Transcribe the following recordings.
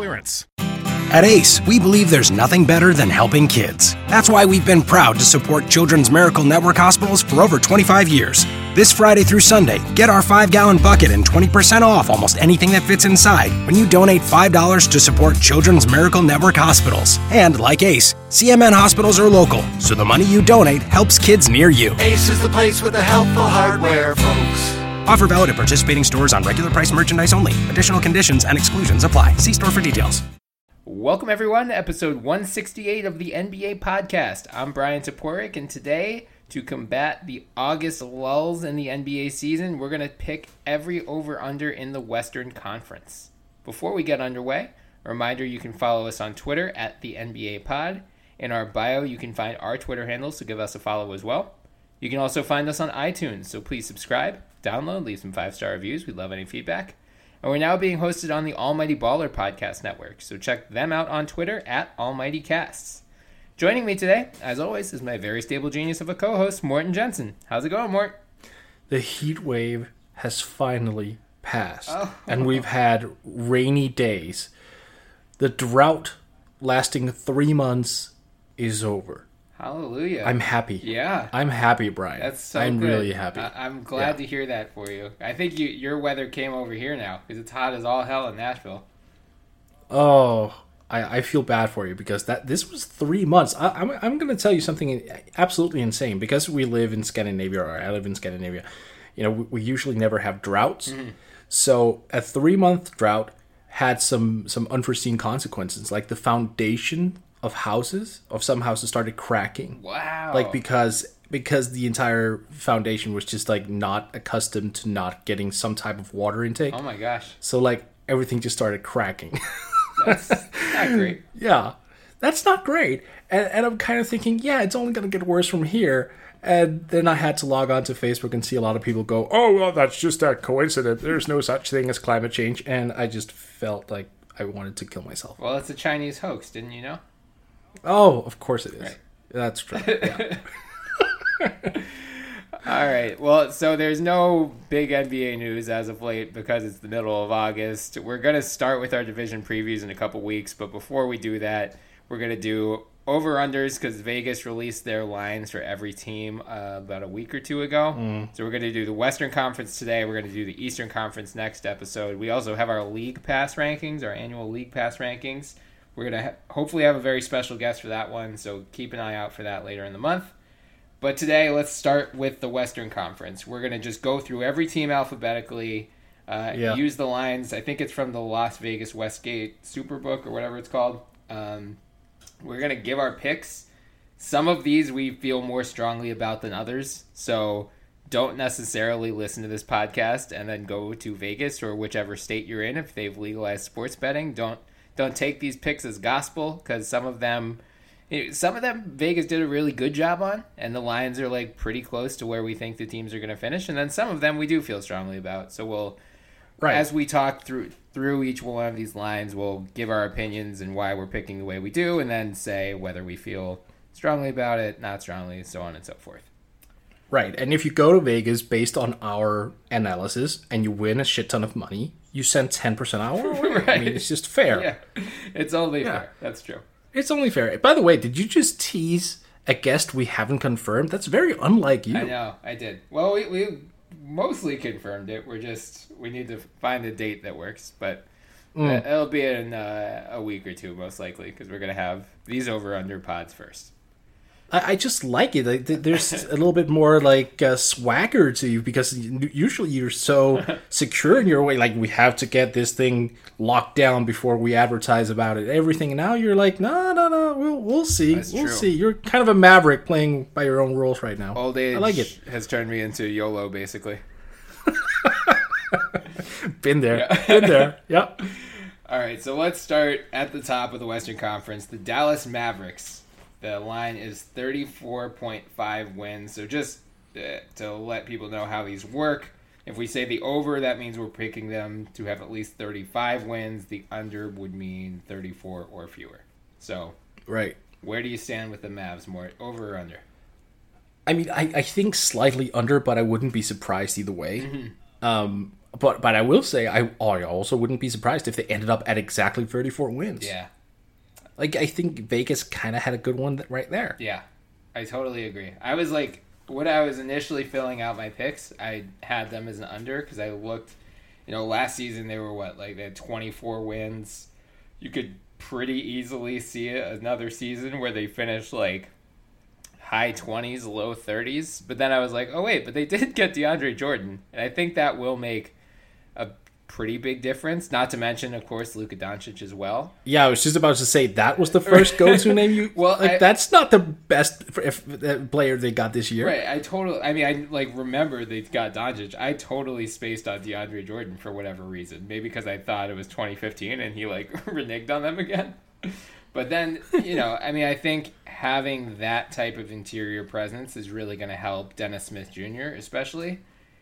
clearance. At ACE, we believe there's nothing better than helping kids. That's why we've been proud to support Children's Miracle Network hospitals for over 25 years. This Friday through Sunday, get our 5 gallon bucket and 20% off almost anything that fits inside when you donate $5 to support Children's Miracle Network hospitals. And like ACE, CMN hospitals are local, so the money you donate helps kids near you. Ace is the place with the helpful hardware, folks. Offer valid at participating stores on regular price merchandise only. Additional conditions and exclusions apply. See store for details. Welcome, everyone, to episode 168 of the NBA Podcast. I'm Bryan Toporek, and today, to combat the August lulls in the NBA season, we're going to pick every over under in the Western Conference. Before we get underway, a reminder you can follow us on Twitter at the NBA Pod. In our bio, you can find our Twitter handles, so give us a follow as well. You can also find us on iTunes, so please subscribe, download, leave some five star reviews. We'd love any feedback. And we're now being hosted on the Almighty Baller Podcast Network, so check them out on Twitter at Almighty Casts. Joining me today, as always, is my very stable genius of a co host, Morten Jensen. How's it going, Mort? The heat wave has finally passed, oh. and we've had rainy days. The drought lasting three months is over. Hallelujah. I'm happy. Yeah. I'm happy, Bryan. That's so I'm good. really happy. I- am glad Yeah. to hear that for you. I think you, your weather came over here now because it's hot as all hell in Nashville. Oh, I, I feel bad for you because that this was three months. I, I'm I'm going to tell you something absolutely insane because we live in Scandinavia or I live in Scandinavia. You know, we, we usually never have droughts. Mm-hmm. So a three month drought had some some unforeseen consequences, like the foundation of houses of some houses started cracking. Wow. like because because the entire foundation was just like not accustomed to not getting some type of water intake. Oh my gosh. So like everything just started cracking. That's not great. yeah, that's not great. And, and I'm kind of thinking, yeah, it's only going to get worse from here. And then I had to log on to Facebook and see a lot of people go, oh, well, that's just a coincidence. There's no such thing as climate change. And I just felt like I wanted to kill myself. Well, it's a Chinese hoax, didn't you know? Oh, of course it is. Right. That's true. Yeah. All right. Well, so there's no big NBA news as of late because it's the middle of August. We're going to start with our division previews in a couple weeks, but before we do that, we're going to do over unders because Vegas released their lines for every team uh, about a week or two ago. So we're going to do the Western Conference today. We're going to do the Eastern Conference next episode. We also have our league pass rankings, our annual league pass rankings. We're going to ha- hopefully have a very special guest for that one, so keep an eye out for that later in the month. But today, let's start with the Western Conference. We're going to just go through every team alphabetically, uh, Yeah. use the lines. I think it's from the Las Vegas Westgate Superbook or whatever it's called. Um, we're going to give our picks. Some of these we feel more strongly about than others. So don't necessarily listen to this podcast and then go to Vegas or whichever state you're in if they've legalized sports betting. Don't don't take these picks as gospel because some of them some of them Vegas did a really good job on, and the lines are like pretty close to where we think the teams are going to finish. And then some of them we do feel strongly about. So we'll, Right. as we talk through through each one of these lines, we'll give our opinions and why we're picking the way we do, and then say whether we feel strongly about it, not strongly, so on and so forth. Right. And if you go to Vegas based on our analysis and you win a shit ton of money, you send 10% our way. I mean, it's just fair. Yeah, it's only Yeah. fair. That's true. It's only fair. By the way, did you just tease a guest we haven't confirmed? That's very unlike you. I know, I did. Well, we, we mostly confirmed it. We're just we need to find a date that works, but Mm. it'll be in uh, a week or two most likely because we're gonna have these over under pods first. I, I just like it. Like, there's a little bit more like uh, swagger to you because usually you're so secure in your way. Like we have to get this thing locked down before we advertise about it. Everything. And now you're like, no, no, no. We'll we'll see. That's we'll true. see. You're kind of a maverick playing by your own rules right now. Old age I like it. has turned me into YOLO basically. Been there. Been there. Yep. All right, so let's start at the top of the Western Conference. The Dallas Mavericks. The line is 34.5 wins. So just uh, to let people know how these work, if we say the over, that means we're picking them to have at least 35 wins. The under would mean 34 or fewer. So, Right. where do you stand with the Mavs? More over or under? I mean, I, I think slightly under, but I wouldn't be surprised either way. Um, but but I will say I, I also wouldn't be surprised if they ended up at exactly 34 wins. Yeah. Like I think Vegas kind of had a good one right there. Yeah, I totally agree. I was like, when I was initially filling out my picks, I had them as an under because I looked, you know, last season they were what, like they had 24 wins. You could pretty easily see another season where they finished like high 20s, low 30s. But then I was like, oh, wait, but they did get DeAndre Jordan. And I think that will make pretty big difference. Not to mention, of course, Luka Doncic as well. Yeah, I was just about to say that was the first go-to name you. Well, like I- that's not the best uh, player they got this year. Right, I totally. I mean, I like remember they got Doncic. I totally spaced on DeAndre Jordan for whatever reason. Maybe because I thought it was 2015 and he like reneged on them again. But then, you know, I mean, I think having that type of interior presence is really going to help Dennis Smith Jr. Especially.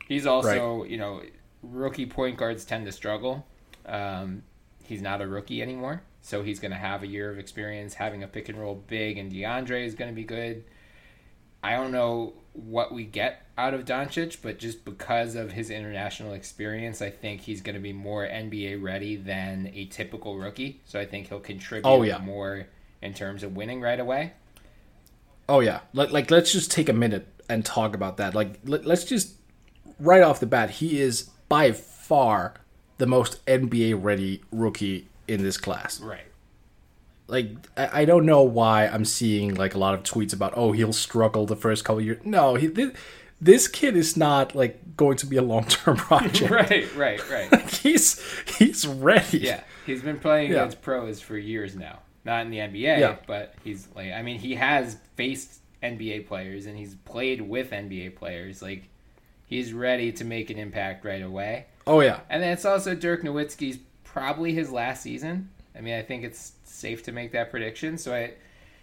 He's also, you know, rookie point guards tend to struggle. Um, he's not a rookie anymore, so he's going to have a year of experience. Having a pick and roll big and DeAndre is going to be good. I don't know what we get out of Doncic, but just because of his international experience, I think he's going to be more NBA ready than a typical rookie. So I think he'll contribute Oh, yeah. more in terms of winning right away. Oh yeah, like like let's just take a minute and talk about that. Like let, let's just right off the bat, he is by far the most NBA ready rookie in this class. Right. Like I, I don't know why I'm seeing like a lot of tweets about oh he'll struggle the first couple years. No, he this, this kid is not like going to be a long term project. Right, right, right. he's he's ready. yeah. He's been playing Yeah. against pros for years now. Not in the NBA, Yeah. but he's like I mean, he has faced NBA players and he's played with NBA players. Like he's ready to make an impact right away. Oh yeah. And then it's also Dirk Nowitzki's probably his last season. I mean, I think it's safe to make that prediction. So I,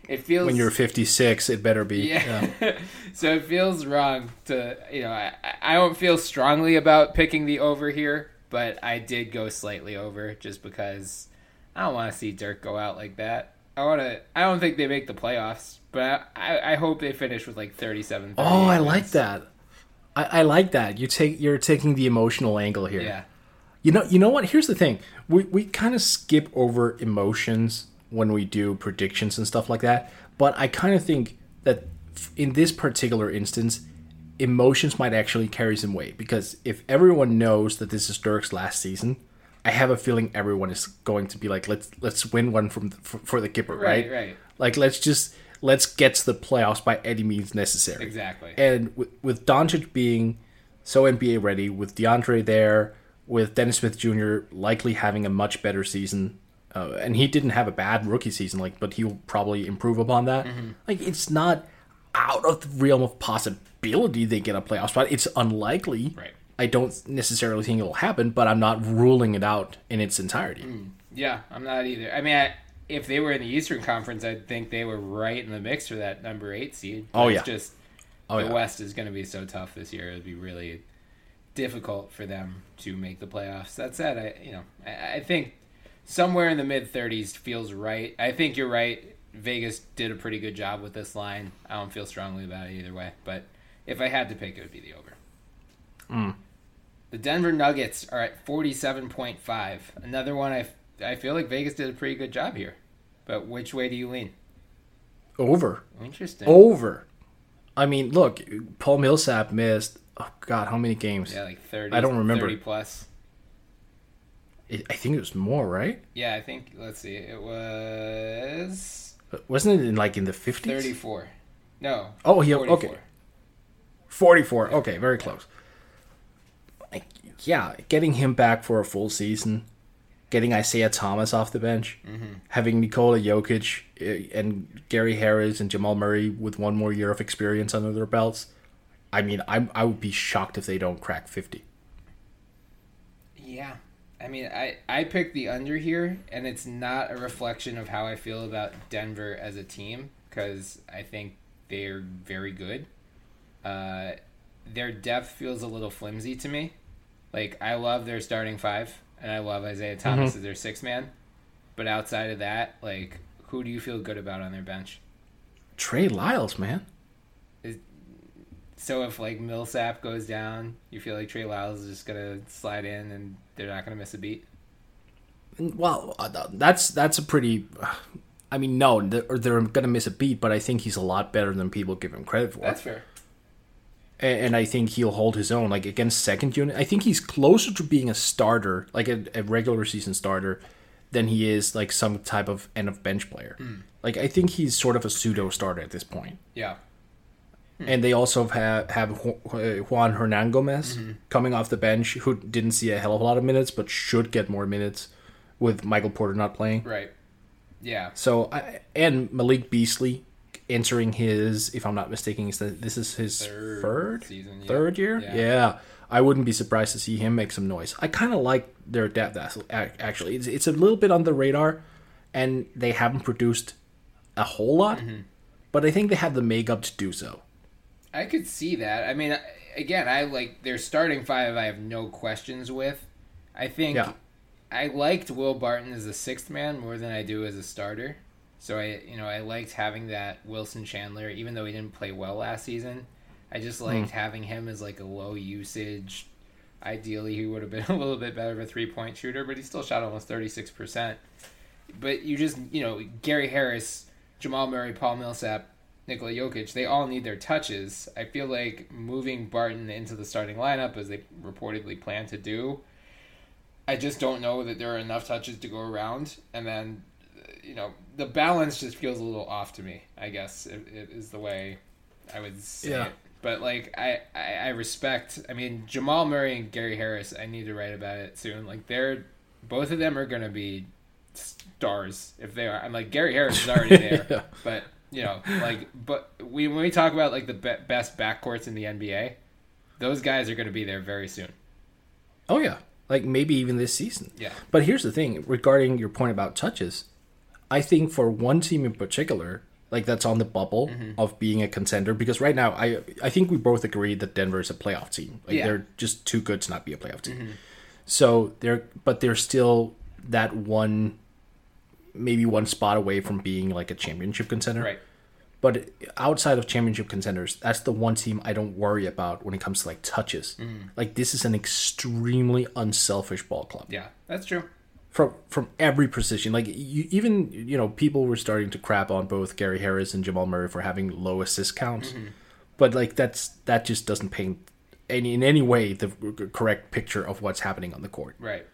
it feels When you're 56, it better be. yeah. so it feels wrong to you know I I don't feel strongly about picking the over here, but I did go slightly over just because I don't want to see Dirk go out like that. I want to. I don't think they make the playoffs, but I, I hope they finish with like 37. Oh, I 38 like that. I, I like that. You take you're taking the emotional angle here. Yeah. You know, you know what? Here's the thing. We we kind of skip over emotions when we do predictions and stuff like that. But I kind of think that in this particular instance, emotions might actually carry some weight because if everyone knows that this is Dirk's last season, I have a feeling everyone is going to be like, let's let's win one from the, for, for the Kipper, right? Right, right. Like let's just let's get to the playoffs by any means necessary. Exactly. And with, with Doncic being so NBA ready, with DeAndre there, with Dennis Smith Jr. likely having a much better season, uh, and he didn't have a bad rookie season, like, but he'll probably improve upon that. Mm-hmm. Like, it's not out of the realm of possibility they get a playoff spot. It's unlikely. Right. I don't necessarily think it'll happen, but I'm not ruling it out in its entirety. Yeah, I'm not either. I mean, I, if they were in the Eastern Conference, I'd think they were right in the mix for that number eight seed. Oh, yeah. It's just Oh, the yeah. West is going to be so tough this year. It'd be really difficult for them to make the playoffs. That said, I you know I, I think somewhere in the mid 30s feels right. I think you're right. Vegas did a pretty good job with this line. I don't feel strongly about it either way, but if I had to pick, it would be the over. Hmm. The Denver Nuggets are at 47.5. Another one I, I feel like Vegas did a pretty good job here. But which way do you lean? Over. Interesting. Over. I mean, look, Paul Millsap missed, oh, God, how many games? Yeah, like 30. I don't remember. 30 plus. It, I think it was more, right? Yeah, I think, let's see, it was Wasn't it in like in the 50s? 34. No. Oh, he- 44. okay. 44. Okay, very close. Like, yeah, getting him back for a full season, getting Isaiah Thomas off the bench, having Nikola Jokic uh, and Gary Harris and Jamal Murray with one more year of experience under their belts. I mean, I I would be shocked if they don't crack 50. Yeah. I, mean, I I picked the under here, and it's not a reflection of how I feel about Denver as a team because I think they're very good. Uh, their depth feels a little flimsy to me. Like I love their starting five, and I love Isaiah Thomas Mm-hmm. as their six man. But outside of that, like, who do you feel good about on their bench? Trey Lyles, man. So if like Millsap goes down, you feel like Trey Lyles is just gonna slide in, and they're not gonna miss a beat. Well, uh, that's that's a pretty. I mean, no, they're, they're gonna miss a beat, but I think he's a lot better than people give him credit for. That's fair. And I think he'll hold his own. Like against second unit, I think he's closer to being a starter, like a, a regular season starter, than he is like some type of end of bench player. Hmm. Like I think he's sort of a pseudo starter at this point. Yeah. Hmm. And they also have have uh, Juan Hernangomez mm-hmm. coming off the bench, who didn't see a hell of a lot of minutes, but should get more minutes with Michael Porter not playing. Right. Yeah. So I, and Malik Beasley entering his, if I'm not mistaken, this is his Third third season, yeah. third year. Yeah. Yeah. I wouldn't be surprised to see him make some noise. I kind of like their depth. Actually, it's, it's a little bit on the radar, and they haven't produced a whole lot, Mm-hmm. but I think they have the makeup to do so. I could see that. I mean, again, I like their starting five. I have no questions with. I think Yeah. I liked Will Barton as a sixth man more than I do as a starter. So I, you know, I liked having that Wilson Chandler, even though he didn't play well last season. I just hmm. liked having him as like a low usage. Ideally, he would have been a little bit better of a three point shooter, but he still shot almost thirty six percent. But you just, you know, Gary Harris, Jamal Murray, Paul Millsap, Nikola Jokic, they all need their touches. I feel like moving Barton into the starting lineup, as they reportedly plan to do, I just don't know that there are enough touches to go around. And then, you know, the balance just feels a little off to me, I guess, it, it is the way I would say Yeah. it. But, like, I, I, I respect, I mean, Jamal Murray and Gary Harris, I need to write about it soon. Like, they're, both of them are going to be stars if they are. I'm like, Gary Harris is already there. Yeah. But, you know, like, but we, when we talk about, like, the be- best backcourts in the NBA, those guys are going to be there very soon. Oh yeah, like maybe even this season. Yeah. But here's the thing regarding your point about touches. I think for one team in particular, like that's on the bubble Mm-hmm. of being a contender, because right now I I think we both agree that Denver is a playoff team. Like Yeah. Mm-hmm. they're just too good to not be a playoff team. So they're but they're still that one maybe one spot away from being like a championship contender. Right. But outside of championship contenders, that's the one team I don't worry about when it comes to like touches. Mm. Like this is an extremely unselfish ball club Yeah, that's true. From from every position. Like you, even you know people were starting to crap on both Gary Harris and Jamal Murray for having low assist counts, mm-hmm. but like that's that just doesn't paint any in any way the correct picture of what's happening on the court. Right.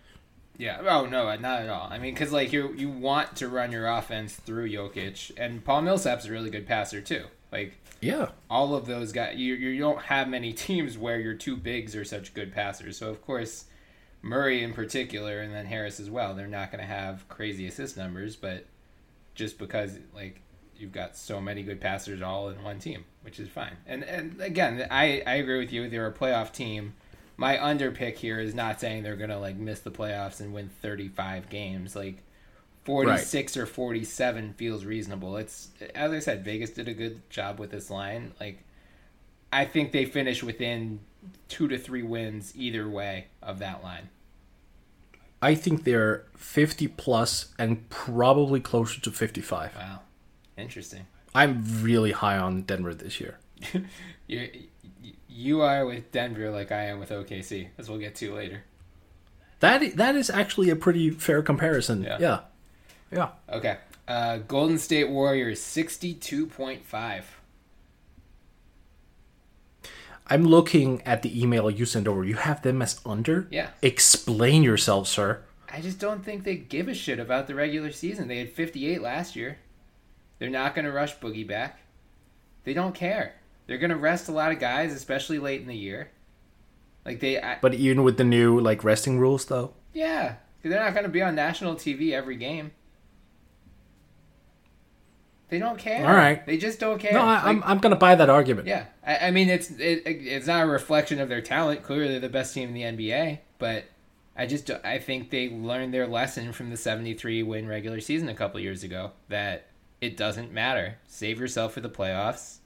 Yeah. Oh no, not at all. I mean, because like you you want to run your offense through Jokic, and Paul Millsap's a really good passer too. Like Yeah, all of those guys, you you don't have many teams where your two bigs are such good passers. So of course, Murray in particular, and then Harris as well. They're not going to have crazy assist numbers, but just because like you've got so many good passers all in one team, which is fine. And and again, I I agree with you. They're a playoff team. My under pick here is not saying they're gonna like miss the playoffs and win 35 games. Like 46 or 47 feels reasonable. It's as I said, Vegas did a good job with this line. Like I think they finish within two to three wins either way of that line. I think they're fifty plus and probably closer to fifty five. Wow, interesting. I'm really high on Denver this year. You you are with Denver like I am with OKC, as we'll get to later. That that is actually a pretty fair comparison. Yeah. yeah. yeah. Okay, uh, Golden State Warriors sixty two point five. I'm looking at the email you sent over. You have them as under? Yeah. Explain yourself, sir. I just don't think they give a shit about the regular season. They had 58 last year. They're not going to rush Boogie back. They don't care. They're going to rest a lot of guys, especially late in the year. Like they, I, But even with the new like resting rules, though, Yeah. they're not going to be on national TV every game. They don't care. All right. They just don't care. no, I, Like, I'm I'm gonna buy that argument. Yeah, I, I mean it's it, it's not a reflection of their talent. Clearly, they're the best team in the NBA, but I just I think they learned their lesson from the 73 win regular season a couple years ago that it doesn't matter. Save yourself for the playoffs.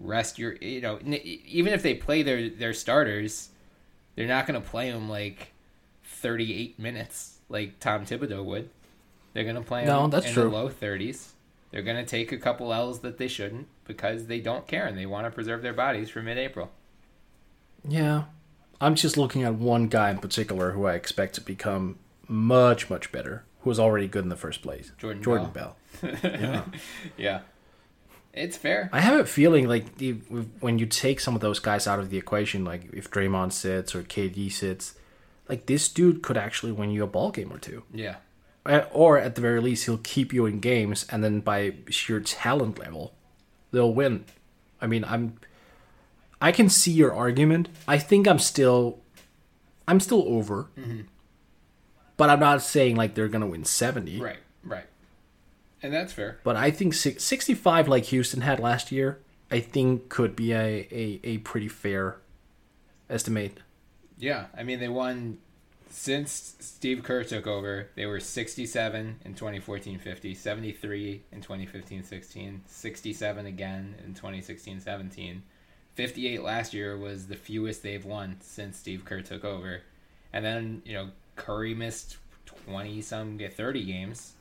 Rest your you know even if they play their their starters, they're not going to play them like 38 minutes like Tom Thibodeau would. They're going to play No, them that's in true. the low 30s. They're going to take a couple L's that they shouldn't because they don't care and they want to preserve their bodies for mid-April. Yeah. I'm just looking at one guy in particular who I expect to become much, much better, who was already good in the first place. Jordan Jordan Bell. Yeah. It's fair. I have a feeling like when you take some of those guys out of the equation, like if Draymond sits or KD sits, like this dude could actually win you a ball game or two. Yeah. Or at the very least, he'll keep you in games, and then by sheer talent level, they'll win. I mean, I'm. I can see your argument. I think I'm still, I'm still over. Mm-hmm. But I'm not saying like they're gonna win seventy. Right. Right. And that's fair. But I think six, 65 like Houston had last year, I think could be a, a, a pretty fair estimate. Yeah, I mean they won since Steve Kerr took over. They were 67 in 2014-15, 73 in 2015-16, 67 again in 2016-17. 58 last year was the fewest they've won since Steve Kerr took over. And then, you know, Curry missed 20 some 30 games.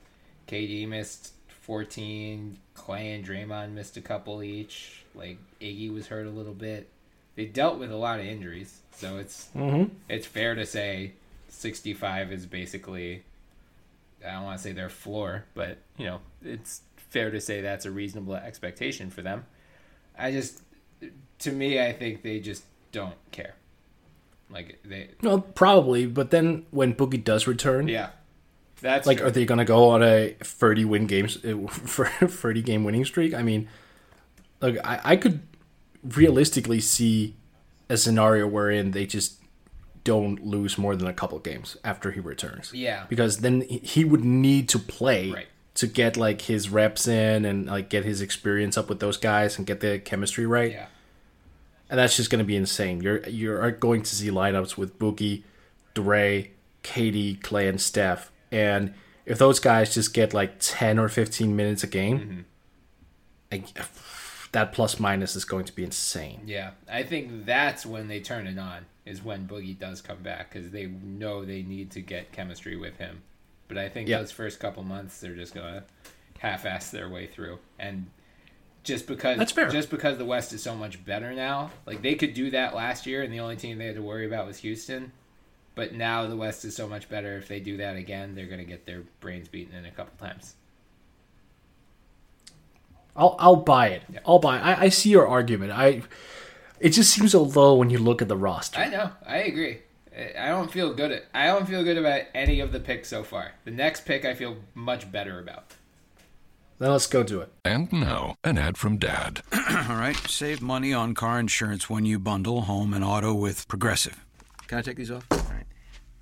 KD missed 14, Clay and Draymond missed a couple each. Like Iggy was hurt a little bit. They dealt with a lot of injuries, so it's mm-hmm. it's fair to say 65 is basically I don't want to say their floor, but you know, it's fair to say that's a reasonable expectation for them. I just to me I think they just don't care. Like they No, probably, but then when Boogie does return, yeah. That's like true. are they going to go on a 30 win games uh, for 30 game winning streak? I mean, look, I, I could realistically see a scenario wherein they just don't lose more than a couple games after he returns. Yeah. Because then he- would need to play Right. to get like his reps in and like get his experience up with those guys and get the chemistry right. yeah. And that's just going to be insane. You're you're going to see lineups with Boogie, Dre, KD, Clay, and Steph. And if those guys just get like 10 or 15 minutes a game, mm-hmm. like, that plus minus is going to be insane. Yeah, I think that's when they turn it on. Is when Boogie does come back because they know they need to get chemistry with him. But I think Yeah. those first couple months they're just gonna half-ass their way through, and just because That's fair. just because the West is so much better now, like they could do that last year, and the only team they had to worry about was Houston. But now the West is so much better. If they do that again, they're gonna get their brains beaten in a couple times. I'll I'll buy it. I'll buy. It. I I see your argument. I it just seems so low when you look at the roster. I know. I agree. I- I don't feel good at. I don't feel good about any of the picks so far. The next pick I feel much better about. Then let's go do it. And now, an ad from Dad. All right, save money on car insurance when you bundle home and auto with Progressive. Can I take these off? All right.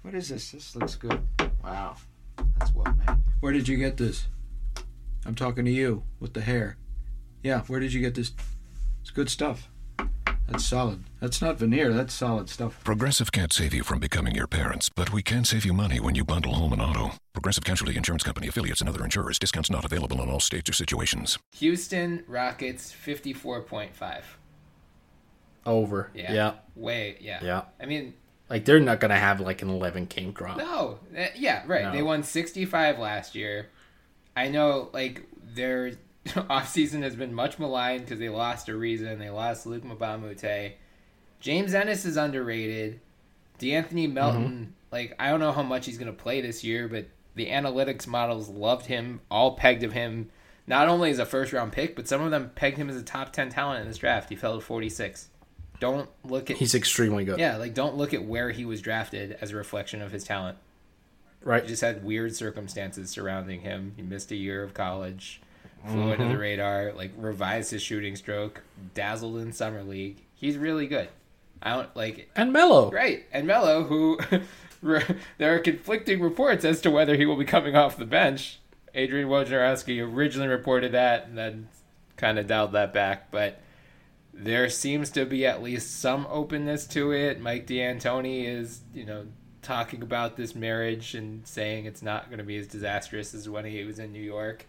What is this? This looks good. Wow, that's well made. Where did you get this? I'm talking to you with the hair. Yeah, where did you get this? It's good stuff. That's solid. That's not veneer. That's solid stuff. Progressive can't save you from becoming your parents, but we can save you money when you bundle home and auto. Progressive Casualty Insurance Company affiliates and other insurers. Discounts not available in all states or situations. Houston Rockets fifty four point five. Over. Yeah. yeah. Way. Yeah. Yeah. I mean, Like they're not gonna have like an 11 king drop. no. Uh, Yeah. Right. No. They won sixty five last year. I know. Like offseason has been much maligned because they lost Ariza. They lost Luc Mbah a Moute. James Ennis is underrated. De'Anthony mm-hmm. Melton, like I don't know how much he's gonna play this year, but the analytics models loved him, all pegged of him not only as a first round pick, but some of them pegged him as a top ten talent in this draft. He fell to forty six. Don't look at He's extremely good. yeah, like don't look at where he was drafted as a reflection of his talent. Right. He just had weird circumstances surrounding him. He missed a year of college, flew under the mm-hmm. radar, like revised his shooting stroke, dazzled in summer league. He's really good. I don't like and Melo. right. And Melo, who there are conflicting reports as to whether he will be coming off the bench. Adrian Wojnarowski originally reported that, and then kind of dialed that back, but there seems to be at least some openness to it. Mike D'Antoni is, you know, talking about this marriage and saying it's not going to be as disastrous as when he was in New York.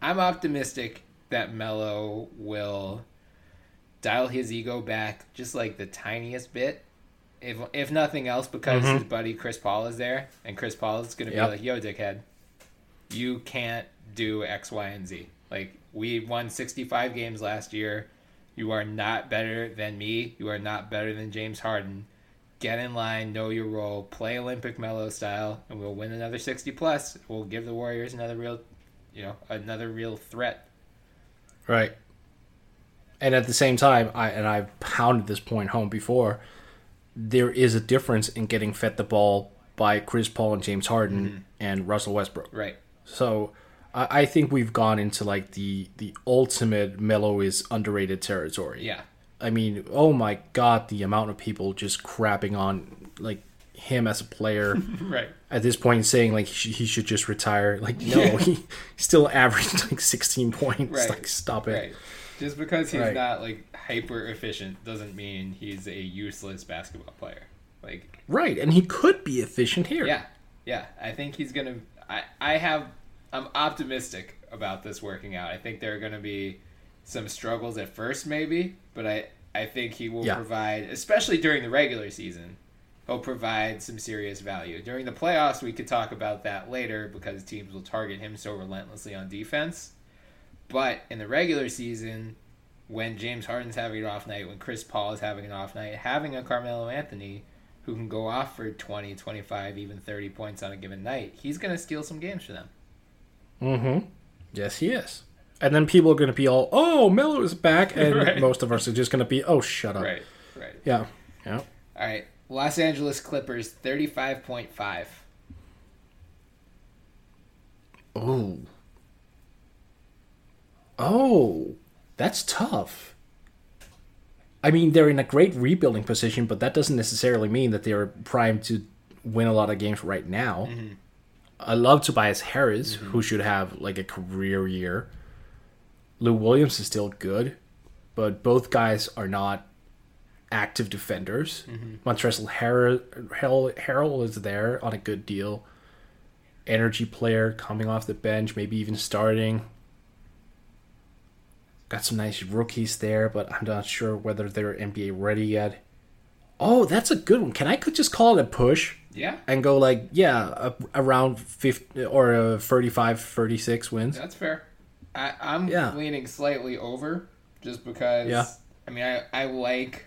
I'm optimistic that Melo will dial his ego back just like the tiniest bit. If if nothing else, because mm-hmm. his buddy Chris Paul is there, and Chris Paul is going to Yep. be like, "Yo, dickhead, you can't do X, Y, and Z. Like we won 65 games last year. You are not better than me. You are not better than James Harden. Get in line, know your role, play Olympic Melo style, and we'll win another 60 plus. We'll give the Warriors another real, you know, another real threat. Right. And at the same time, I and I've pounded this point home before. There is a difference in getting fed the ball by Chris Paul and James Harden mm-hmm. and Russell Westbrook. Right. So I, I think we've gone into like the the ultimate Melo is underrated territory. Yeah. I mean, oh my god, the amount of people just crapping on like him as a player Right. At this point, saying like he should, just retire. Like, no, he still averaged like 16 points. Right. Like, stop it. Right. Just because he's Right. not like hyper efficient doesn't mean he's a useless basketball player. Like Right, and he could be efficient here. Yeah, yeah. I think he's gonna. I I have. I'm optimistic about this working out. I think there are gonna be some struggles at first, maybe, but I I think he will Yeah. provide, especially during the regular season. He'll provide some serious value. During the playoffs, we could talk about that later because teams will target him so relentlessly on defense. But in the regular season, when James Harden's having an off night, when Chris Paul is having an off night, having a Carmelo Anthony who can go off for 20, 25, even 30 points on a given night, he's going to steal some games for them. Mm-hmm. Yes, he is. And then people are going to be all, "Oh, Melo is back," and Right. most of us are just going to be, "Oh, shut up." Right, right. Yeah. Yeah. All right. Los Angeles Clippers, 35.5. Oh. Oh, that's tough. I mean, they're in a great rebuilding position, but that doesn't necessarily mean that they're primed to win a lot of games right now. Mm-hmm. I love Tobias Harris, mm-hmm. who should have like a career year. Lou Williams is still good, but both guys are not active defenders. Montrezl Harrell, is there on a good deal energy player coming off the bench, maybe even starting. Got some nice rookies there, but I'm not sure whether they're NBA ready yet. Oh, that's a good one. Can I could just call it a push Yeah, and go like, yeah, a, around 50 or uh, 35, 36 wins? that's fair. I, I'm Yeah. leaning slightly over just because, Yeah. I mean, I, I like.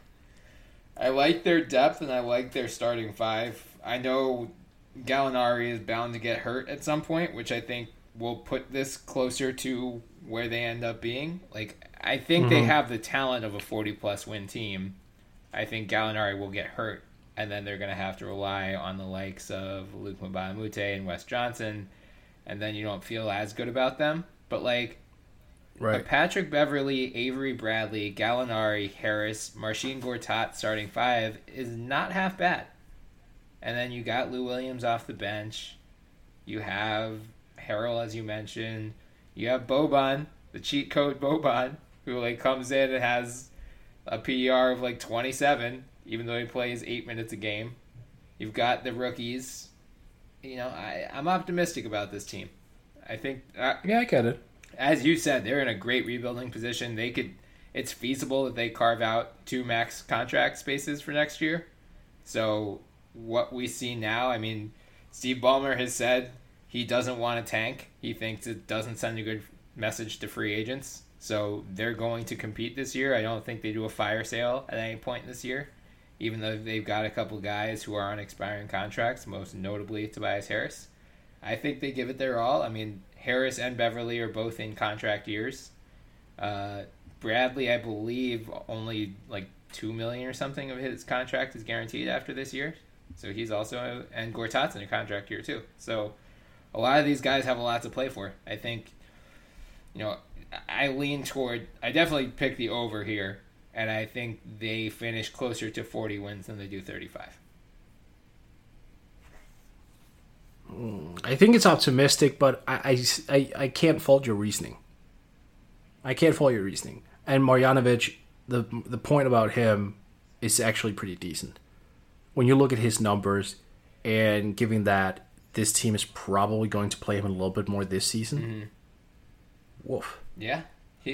I like their depth and I like their starting five. I know Gallinari is bound to get hurt at some point, which I think will put this closer to where they end up being. Like I think they mm-hmm. have the talent of a 40 plus win team. I think Gallinari will get hurt and then they're going to have to rely on the likes of Luc Mbah a Moute and Wes Johnson and then you don't feel as good about them. But like Right. Patrick Beverley, Avery Bradley, Gallinari, Harris, Marcin Gortat starting five is not half bad. And then you got Lou Williams off the bench. You have Harrell, as you mentioned. You have Boban, the cheat code Boban, who like comes in and has a PER of like 27, even though he plays eight minutes a game. You've got the rookies. You know, I, I'm optimistic about this team. I think uh, Yeah, I get it. As you said, they're in a great rebuilding position. They could, it's feasible that they carve out two max contract spaces for next year. So what we see now, I mean, Steve Ballmer has said he doesn't want to tank. He thinks it doesn't send a good message to free agents. So they're going to compete this year. I don't think they do a fire sale at any point this year, even though they've got a couple guys who are on expiring contracts, most notably Tobias Harris. I think they give it their all. I mean, Harris and Beverley are both in contract years. Uh, Bradley, I believe, only like two million or something of his contract is guaranteed after this year, so he's also and Gortat's in a contract year too. So a lot of these guys have a lot to play for. I think, you know, I lean toward. I definitely pick the over here, and I think they finish closer to forty wins than they do thirty-five. I think it's optimistic, but I, I, I, can't fault your reasoning. I can't fault your reasoning. And Marjanovic, the the point about him is actually pretty decent. When you look at his numbers, and given that this team is probably going to play him a little bit more this season, Mm-hmm. woof. Yeah.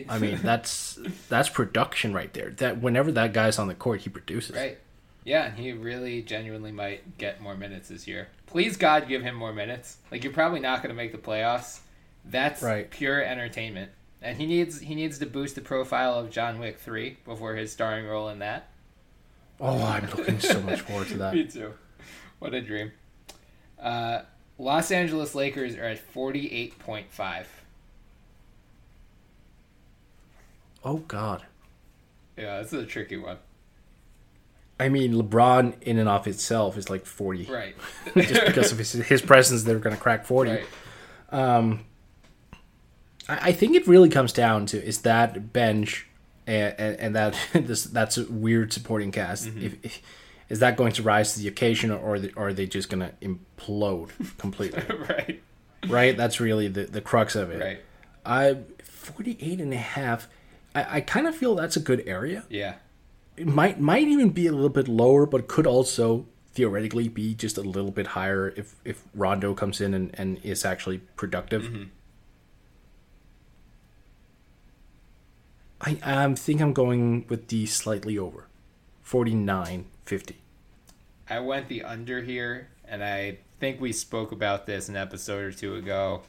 I mean, that's that's production right there. That whenever that guy's on the court, he produces. Right. Yeah, and he really genuinely might get more minutes this year. Please God give him more minutes. Like you're probably not going to make the playoffs. That's Right. pure entertainment. And he needs he needs to boost the profile of John Wick 3 before his starring role in that. Oh, I'm looking so much forward to that. Me too. What a dream. Uh, Los Angeles Lakers are at 48.5. Oh God. Yeah, this is a tricky one. I mean, LeBron in and of itself is like 40. Right. Just because of his, his presence, they're going to crack 40. right. I, I think it really comes down to is that bench and, and, and that this that's a weird supporting cast. Mm-hmm. If, if is that going to rise to the occasion, or, the, or are they just going to implode completely? right. right? That's really the, the crux of it. Right. I 48 and a half. I, I kind of feel that's a good area. Yeah. It might might even be a little bit lower, but could also theoretically be just a little bit higher if if Rondo comes in and, and is actually productive. I I think I'm going with the slightly over, forty nine fifty. I went the under here, and I think we spoke about this an episode or two ago.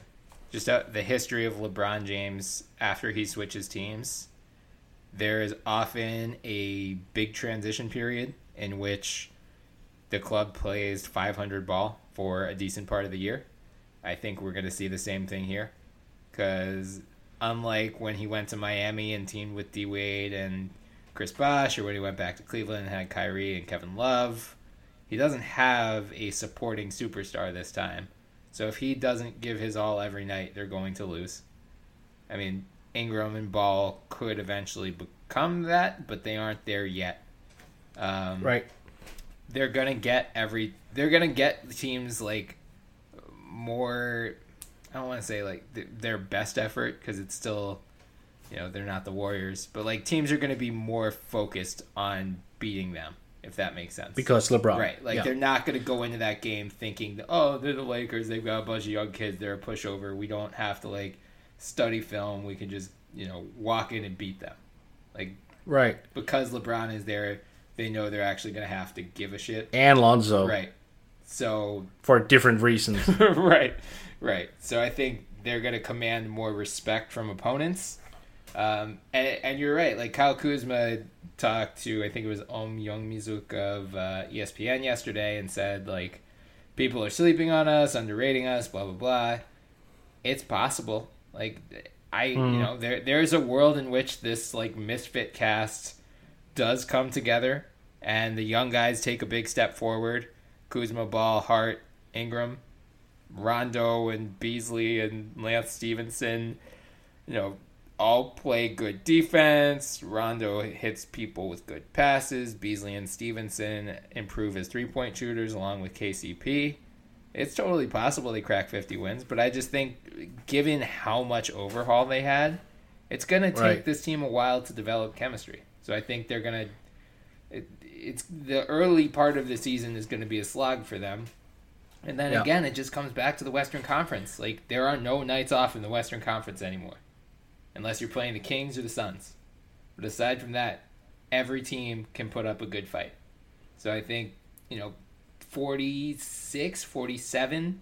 Just uh, the history of LeBron James after he switches teams. There is often a big transition period in which the club plays 500 ball for a decent part of the year. I think we're going to see the same thing here. Because unlike when he went to Miami and teamed with D Wade and Chris Bosh, or when he went back to Cleveland and had Kyrie and Kevin Love, he doesn't have a supporting superstar this time. So if he doesn't give his all every night, they're going to lose. I mean, Ingram and Ball could eventually become that, but they aren't there yet. Um, Right. they're gonna get every they're gonna get teams like more i don't want to say like th- their best effort because it's still you know they're not the warriors but like teams are gonna be more focused on beating them if that makes sense Because LeBron. right like Yeah. they're not gonna go into that game thinking oh they're the lakers they've got a bunch of young kids they're a pushover we don't have to like study film we can just you know walk in and beat them like Right. because lebron is there they know they're actually gonna have to give a shit And Lonzo Right. So for different reasons. right, right. So I think they're going to command more respect from opponents. Um, and, and you're right. Like Kyle Kuzma talked to, I think it was Ohm Youngmisuk of uh, ESPN yesterday, and said like, people are sleeping on us, underrating us, blah blah blah. It's possible. Like I, you hmm. know, there there's a world in which this like misfit cast does come together, and the young guys take a big step forward. Kuzma, Ball, Hart, Ingram, Rondo, and Beasley and Lance Stephenson, you know, all play good defense. Rondo hits people with good passes. Beasley and Stephenson improve as three point shooters along with KCP. It's totally possible they crack 50 wins, but I just think, given how much overhaul they had, it's going to take Right. this team a while to develop chemistry. So I think they're going to it, it's the early part of the season is going to be a slog for them. And then Yeah. again, it just comes back to the Western Conference. Like there are no nights off in the Western Conference anymore, unless you're playing the Kings or the Suns. But aside from that, every team can put up a good fight. So I think you know, 46, 47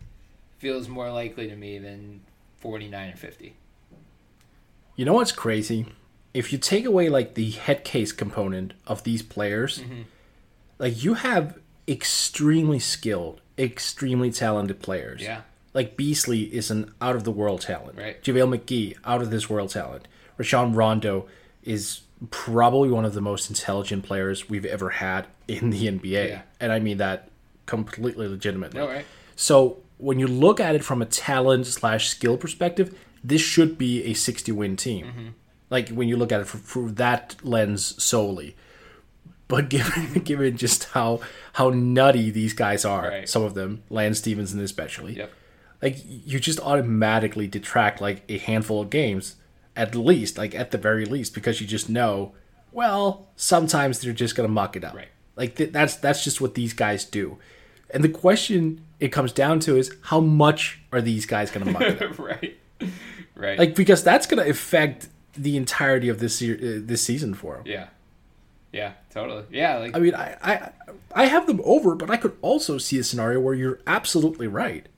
feels more likely to me than 49 or 50. You know what's crazy? If you take away like the head case component of these players, Mm-hmm. like you have extremely skilled, extremely talented players. Yeah. Like Beasley is an out of the world talent. Right. JaVale McGee, out of this world talent. Rajon Rondo is probably one of the most intelligent players we've ever had in the NBA. Yeah. And I mean that completely legitimately. Right? So when you look at it from a talent slash skill perspective, this should be a 60 win team. Mm-hmm. Like when you look at it through that lens solely. But given given just how how nutty these guys are, Right. some of them, Lance Stephenson especially, Yep. like you just automatically detract like a handful of games at least, like at the very least, because you just know, well, sometimes they're just gonna muck it up. Right. Like th- that's that's just what these guys do. And the question it comes down to is how much are these guys going to muck it up? right. Right. Like because that's going to affect the entirety of this year, uh, this season for them. yeah. Yeah, totally. Yeah, like I mean, I, I I have them over, but I could also see a scenario where you're absolutely right,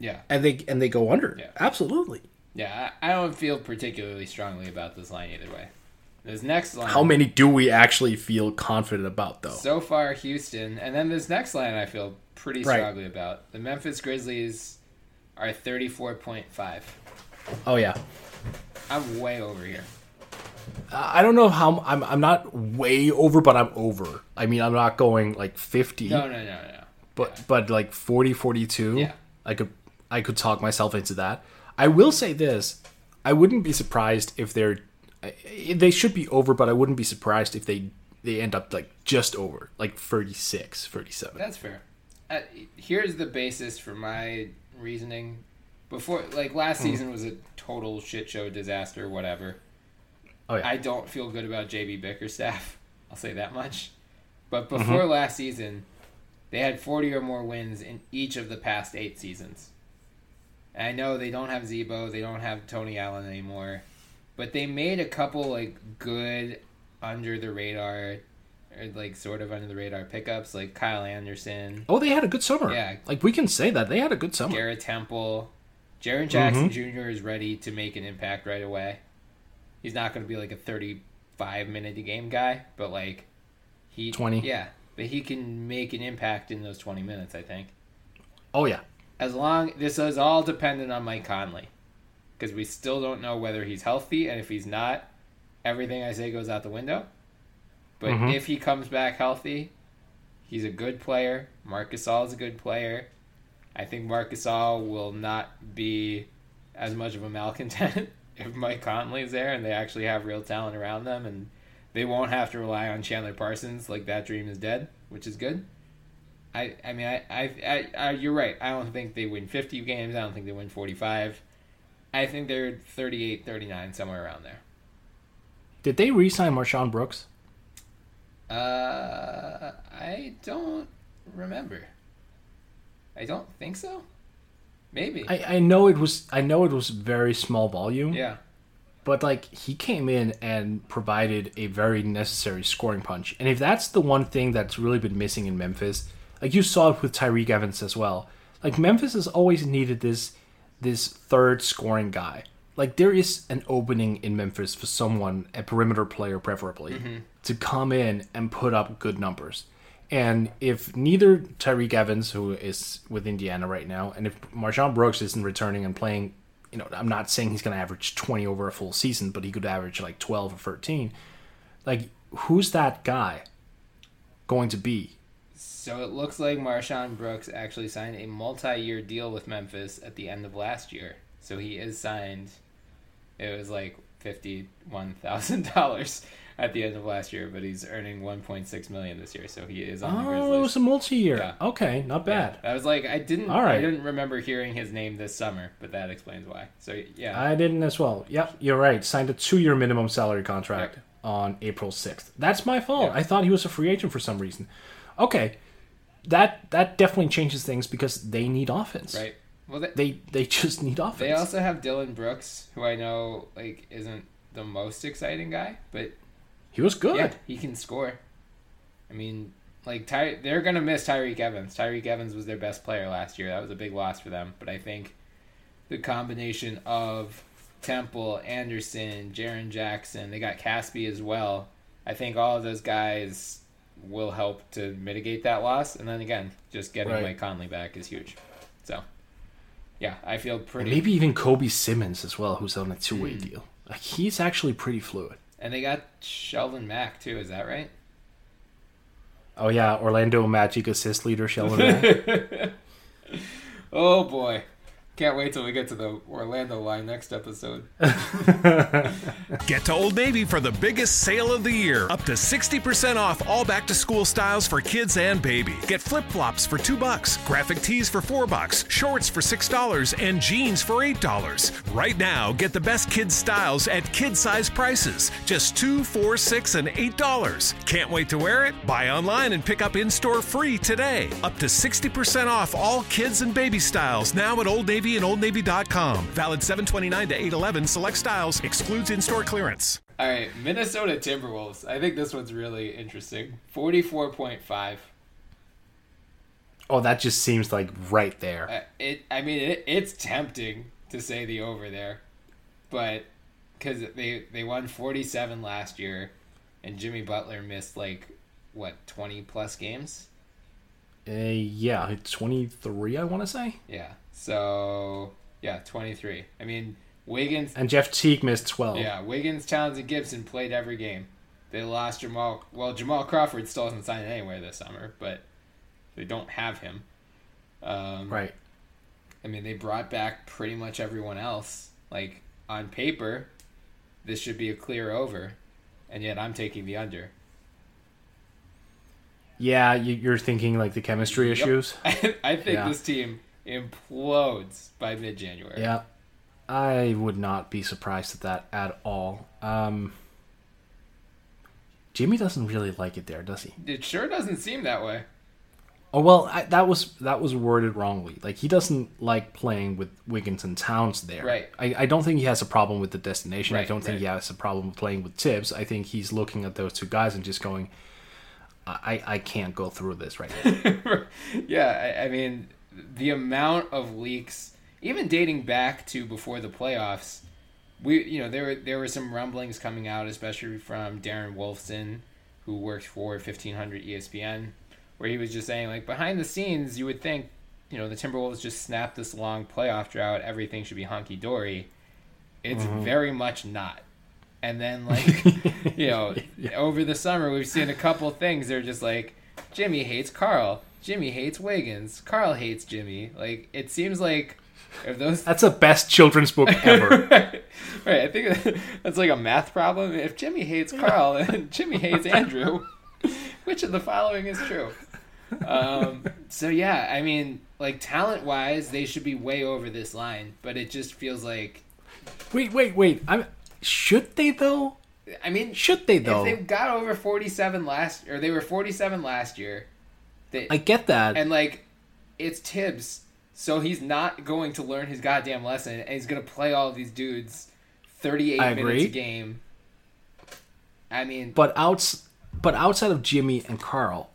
yeah. and they and they go under. Yeah. Absolutely. Yeah, I, I don't feel particularly strongly about this line either way. This next line How many do we actually feel confident about, though? so far Houston, and then this next line I feel pretty Right. strongly about. The Memphis Grizzlies are 34.5. oh yeah, I'm way over here. I don't know how I'm. I'm not way over, but I'm over. I mean, I'm not going like 50, No, no, no, no, but but like 40, 42. Yeah. I could I could talk myself into that. I will say this: I wouldn't be surprised if they're they should be over, but I wouldn't be surprised if they they end up like just over, like 36, 37. That's fair. Uh, here's the basis for my reasoning. Before, like last Hmm. season was a total shit show, disaster, whatever. Oh yeah. I don't feel good about JB Bickerstaff. I'll say that much. But Mm-hmm. before last season, they had 40 or more wins in each of the past eight seasons. And I know they don't have Z-Bo, they don't have Tony Allen anymore, but they made a couple like good under the radar, or like sort of under the radar pickups, like Kyle Anderson, oh, they had a good summer. Yeah. Like we can say that they had a good summer. Garrett Temple. Jaren Jackson Mm-hmm. Jr. is ready to make an impact right away. He's not going to be like a 35 minute a game guy, but like he 20. Yeah, but he can make an impact in those 20 minutes, I think. Oh yeah. As long this is all dependent on Mike Conley because we still don't know whether he's healthy and if he's not, everything I say goes out the window. But Mm-hmm. if he comes back healthy, he's a good player. Marc Gasol is a good player. I think Marc Gasol will not be as much of a malcontent if Mike Conley is there and they actually have real talent around them and they won't have to rely on Chandler Parsons like that dream is dead, which is good. I, I mean, I, I, I, I, you're right. I don't think they win 50 games. I don't think they win 45. I think they're 38, 39, somewhere around there. Did they re-sign MarShon Brooks? Uh, I don't remember. I don't think so. Maybe. I, I know it was I know it was very small volume. yeah. But like he came in and provided a very necessary scoring punch. And if that's the one thing that's really been missing in Memphis, like you saw it with Tyreke Evans as well. Like Memphis has always needed this this third scoring guy. Like there is an opening in Memphis for someone, a perimeter player preferably, mm-hmm. to come in and put up good numbers. And if neither Tyreke Evans, who is with Indiana right now, and if MarShon Brooks isn't returning and playing, you know, I'm not saying he's going to average 20 over a full season, but he could average like 12 or 13. Like, who's that guy going to be? So it looks like MarShon Brooks actually signed a multi-year deal with Memphis at the end of last year. So he is signed. It was like fifty-one thousand dollars at the end of last year, but he's earning one point six million this year. So he is on the Oh, it was a multi-year. Yeah. Okay, not bad. I was like, I didn't, All right. I didn't remember hearing his name this summer, but that explains why. So yeah, I didn't as well. Yep, you're right. Signed a two-year minimum salary contract on April 6th. That's my fault. Yeah. I thought he was a free agent for some reason. Okay, that that definitely changes things because they need offense. right. Well, they, They they just need offense. they also have Dillon Brooks, who I know like isn't the most exciting guy, but he was good. Yeah, he can score. I mean, like Ty- they're gonna miss Tyreke Evans. Tyreke Evans was their best player last year. That was a big loss for them. But I think the combination of Temple, Anderson, Jaren Jackson, they got Casspi as well. I think all of those guys will help to mitigate that loss. And then again, just getting Right. Mike Conley back is huge. So, yeah, I feel And pretty. maybe even Kobi Simmons as well, who's on a two-way Hmm. deal. Like he's actually pretty fluid. And they got Shelvin Mack too. Is that right? Oh yeah, Orlando Magic assist leader Shelvin. Mack. Oh boy. Can't wait till we get to the Orlando line next episode. Get to Old Navy for the biggest sale of the year. Up to 60% off all back to school styles for kids and baby. Get flip flops for 2 bucks, graphic tees for 4 bucks, shorts for $6, and jeans for $8. Right now, get the best kids styles at kid size prices. Just 2 4 6 and $8. Can't wait to wear it? Buy online and pick up in store free today. Up to 60% off all kids and baby styles now at Old Navy and OldNavy.com. Valid 729 to 811. Select styles. Excludes in store clearance. All right, Minnesota Timberwolves. I think this one's really interesting. 44.5. Oh, that just seems like right there. Uh, it I mean it, it's tempting to say the over there. But cuz they they won 47 last year and Jimmy Butler missed like what 20 plus games? Uh, yeah, 23, I want to say. Yeah. So, yeah, 23. I mean, Wiggins And Jeff Teague missed 12. Yeah, Wiggins, Towns, and Gibson played every game. They lost Jamal. Well, Jamal Crawford still hasn't signed anywhere this summer, but they don't have him. Um, Right. I mean, they brought back pretty much everyone else. Like on paper, this should be a clear over, and yet I'm taking the under. Yeah, you, you're thinking like the chemistry issues. I think Yeah. this team implodes by mid-January. Yeah. I would not be surprised at that at all. Um, Jimmy doesn't really like it there, does he? It sure doesn't seem that way. Oh well, I, that was that was worded wrongly. Like he doesn't like playing with Wiggins and Towns there. Right. I, I don't think he has a problem with the destination. I don't think right. he has a problem with playing with Thibs. I think he's looking at those two guys and just going, I, I can't go through this right now. yeah, I, I mean, the amount of leaks, even dating back to before the playoffs, we you know there were there were some rumblings coming out, especially from Darren Wolfson, who works for fifteen hundred ESPN, where he was just saying like behind the scenes, you would think, you know, the Timberwolves just snapped this long playoff drought, everything should be hunky dory. It's mm-hmm. very much not. And then like you know, over the summer we've seen a couple things. They're just like Jimmy hates Carl. Jimmy hates Wiggins. Carl hates Jimmy. Like it seems like if those That's the best children's book ever. right, I think that's like a math problem. If Jimmy hates Carl and Jimmy hates Andrew, which of the following is true? Um, so yeah, I mean, like talent wise, they should be way over this line, but it just feels like wait, wait, wait. I'm should they though? I mean, Should they though? if they got over forty-seven last, or they were forty-seven last year, they, I get that. and like it's Thibs, so he's not going to learn his goddamn lesson, and he's gonna play all of these dudes thirty-eight I minutes agree. a game. I mean, But outs, but outside of Jimmy and Carl,